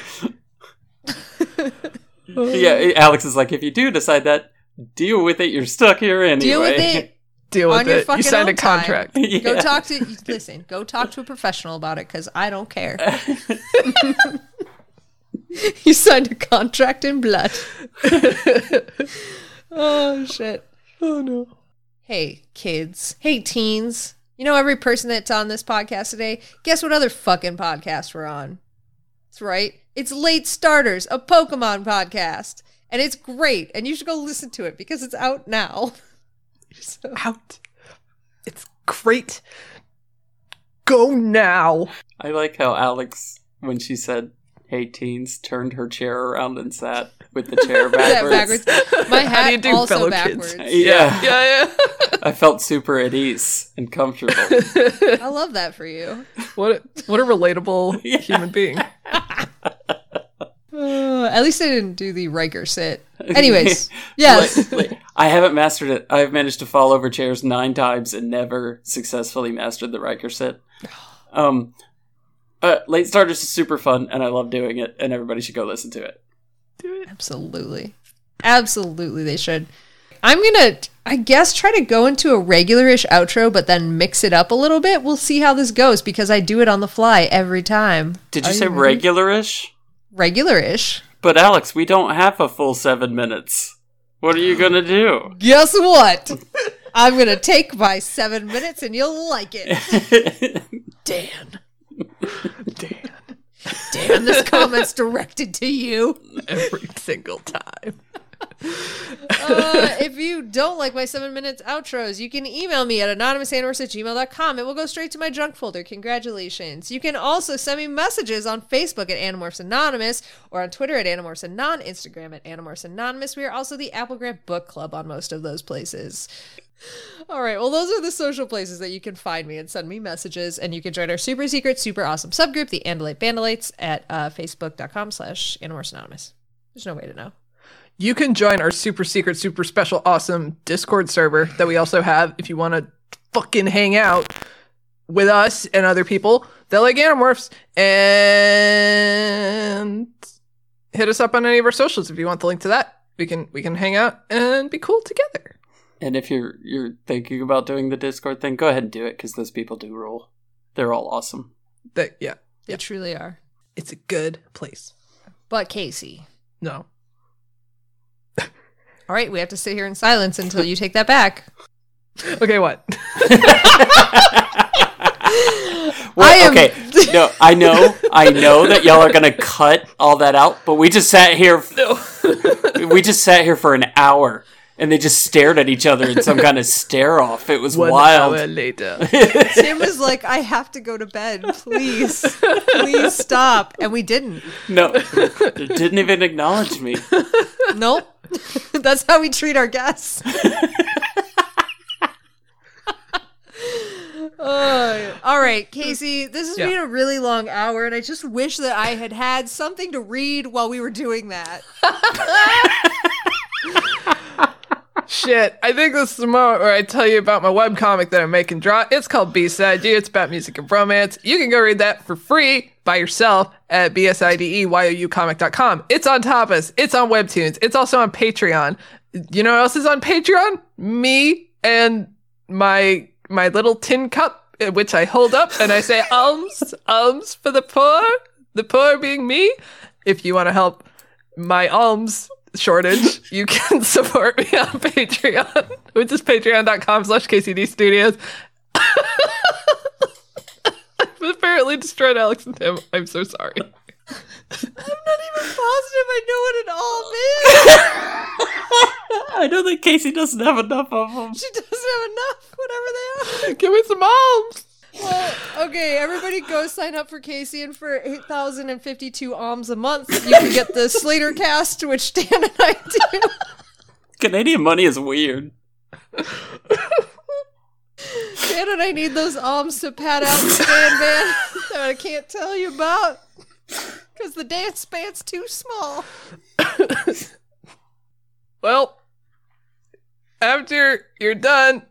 Yeah, Alex is like, if you do decide that, Deal with it. You're stuck here anyway. Deal with it. Deal with it. You signed a contract. Go [laughs] talk to listen. Go talk to a professional about it because I don't care. [laughs] [laughs] you signed a contract in blood. oh shit. oh no. Hey kids. Hey teens. You know every person that's on this podcast today. Guess what other fucking podcast we're on? That's right. It's Late Starters, a Pokemon podcast, and it's great. And you should go listen to it because it's out now. So- Out. It's great. Go now. I like how Alex, when she said, "Hey teens," turned her chair around and sat with the chair [laughs] Yeah, backwards. backwards. My How hat do you do, also fellow backwards. kids? Yeah. Yeah, yeah. [laughs] I felt super at ease and comfortable. I love that for you. what a, what a relatable [laughs] Yeah. human being. At least I didn't do the Riker sit. [laughs] Anyways, yes. Like- like, I haven't mastered it. I've managed to fall over chairs nine times and never successfully mastered the Riker sit. [sighs] Um, uh, Late Starters is super fun, and I love doing it, and everybody should go listen to it. Do it. Absolutely. Absolutely, they should. I'm gonna, I guess, try to go into a regular-ish outro, but then mix it up a little bit. We'll see how this goes because I do it on the fly every time. Did you Are say ready? regular-ish? Regular-ish. But Alex, we don't have a full seven minutes. What are you [gasps] gonna do? Guess what? [laughs] I'm gonna take my seven minutes, and you'll like it. [laughs] Dan. Dan. Dan, this comment's directed to you. Every single time. Uh, if you don't like my seven minutes outros, you can email me at anonymousanimorphs at gmail.com. It will go straight to my junk folder. Congratulations. You can also send me messages on Facebook at Animorphs Anonymous or on Twitter at Animorphs Anon, Instagram at Animorphs Anonymous. We are also the Applegate Book Club on most of those places. All right. Well, those are the social places that you can find me and send me messages. And you can join our super secret, super awesome subgroup, the Andalite Bandalites, at uh, facebook.com slash Animorphs Anonymous. There's no way to know. You can join our super secret, super special, awesome Discord server that we also have if you want to fucking hang out with us and other people that like Animorphs. And hit us up on any of our socials if you want the link to that. We can we can hang out and be cool together. and if you're you're thinking about doing the Discord thing, go ahead and do it because those people do rule. They're all awesome. That yeah, They truly are. it's a good place. But Casey. No. All right, we have to sit here in silence until you take that back. [laughs] Okay, what? [laughs] Well, I am- okay, no, I know, I know that y'all are gonna cut all that out, but we just sat here. no. [laughs] We just sat here for an hour, and they just stared at each other in some kind of stare off. It was One wild. hour later. [laughs] Tim was like, I have to go to bed. Please. Please stop. And we didn't. No, they didn't even acknowledge me. Nope. [laughs] That's how we treat our guests. Uh, [laughs] all right, Casey, this has Yeah. been a really long hour, and I just wish that I had had something to read while we were doing that. Shit, I think this is the moment where I tell you about my webcomic that I'm making draw. It's called B-Side. It's about music and romance. You can go read that for free by yourself at bsideyoucomic.com. It's on Tapas. It's on Webtoons. It's also on Patreon. You know what else is on Patreon? Me and my my little tin cup, uh, which I hold up and I say alms, alms for the poor, the poor being me. If you want to help my alms shortage, you can [laughs] support me on Patreon, which is patreon.com slash KCD Studios. [laughs] I've apparently destroyed Alex and Tim. I'm so sorry. I'm not even positive I know what it all means. [laughs] I don't think Casey doesn't have enough of them. she doesn't have enough, whatever they are. Give me some alms. Well, okay, everybody go sign up for Casey, and for 8,052 alms a month, you can get the Slater cast, which Dan and I do. Canadian money is weird. Dan and I need those alms to pad out the stand band that I can't tell you about because the dance band's too small. Well, after you're done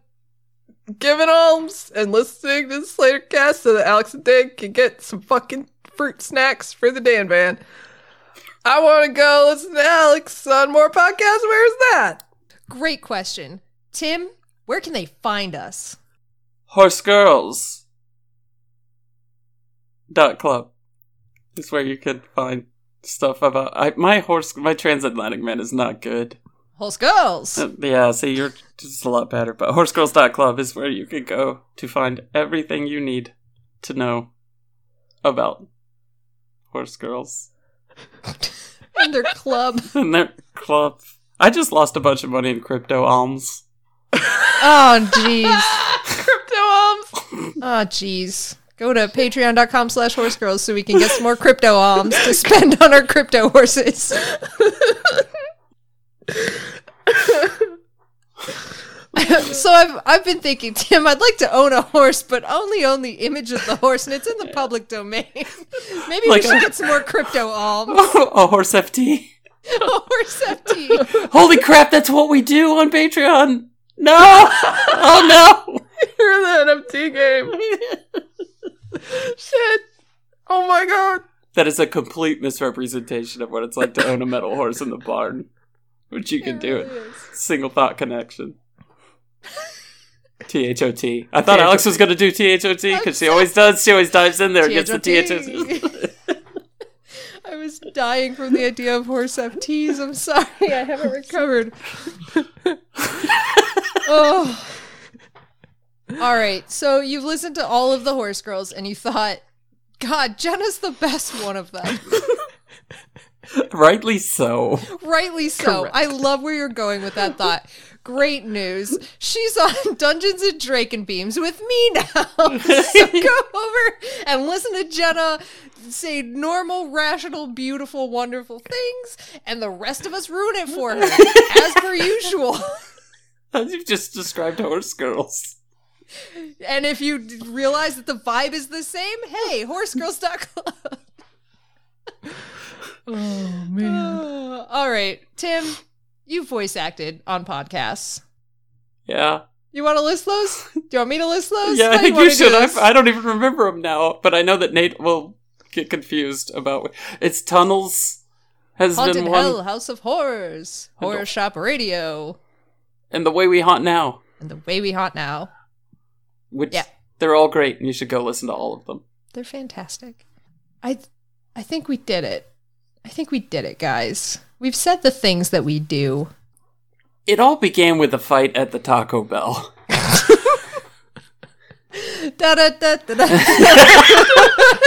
giving alms and listening to the Slater cast so that Alex and Dan can get some fucking fruit snacks for the Dan Band, I want to go listen to Alex on more podcasts. Where's that? great question. Tim, where can they find us? Horse Girls dot club is where you can find stuff about I, my horse. My transatlantic man is not good. Horse Girls. Uh, yeah, see, you're just a lot better. But horsegirls.club is where you can go to find everything you need to know about horse girls [laughs] and their club. [laughs] and their club. I just lost a bunch of money in crypto alms. Oh, jeez. [laughs] Crypto alms. Oh, jeez. Go to patreon.com slash horsegirls so we can get some more crypto alms to spend on our crypto horses. [laughs] so I've I've been thinking, Tim, I'd like to own a horse, but only own the image of the horse, and it's in the public domain. [laughs] Maybe Like we should a- get some more crypto alms. [laughs] a horse FT. A horse FT. Holy crap, that's what we do on Patreon. No! oh no! You're in the NFT game. Shit. Oh my god. that is a complete misrepresentation of what it's like to own a metal horse in the barn. Which you can do It it. really is. Single thought connection. [laughs] T H O T. I thought Alex was going to do T H O T because she always does. She always dives in there and gets the T H O T. [laughs] I was dying from the idea of horse FTs. I'm sorry, I haven't recovered. [laughs] oh. All right, so you've listened to all of the horse girls and you thought, God, Jenna's the best one of them. Rightly so. Rightly so. Correct. I love where you're going with that thought. Great news. She's on [laughs] Dungeons and Draken Beams with me now. [laughs] so [laughs] go over and listen to Jenna say normal, rational, beautiful, wonderful things, and the rest of us ruin it for her, as per usual. You've just described horse girls. And if you realize that the vibe is the same, hey, horsegirls.club. Oh man. Uh, [sighs] all right, Tim, you voice acted on podcasts. Yeah. You want to list those? Do you want me to list [laughs] those? Yeah, I think you do should. I. I don't even remember them now, but I know that Nate will get confused about it's tunnels has Haunted been one, Hell, House of Horrors, Horror Shop Radio, and the way we haunt now, and The Way We Haunt Now. which Yeah. they're all great, and you should go listen to all of them. They're fantastic. I, I think we did it. I think we did it, guys. We've said the things that we do. It all began with a fight at the Taco Bell. Da da da da da.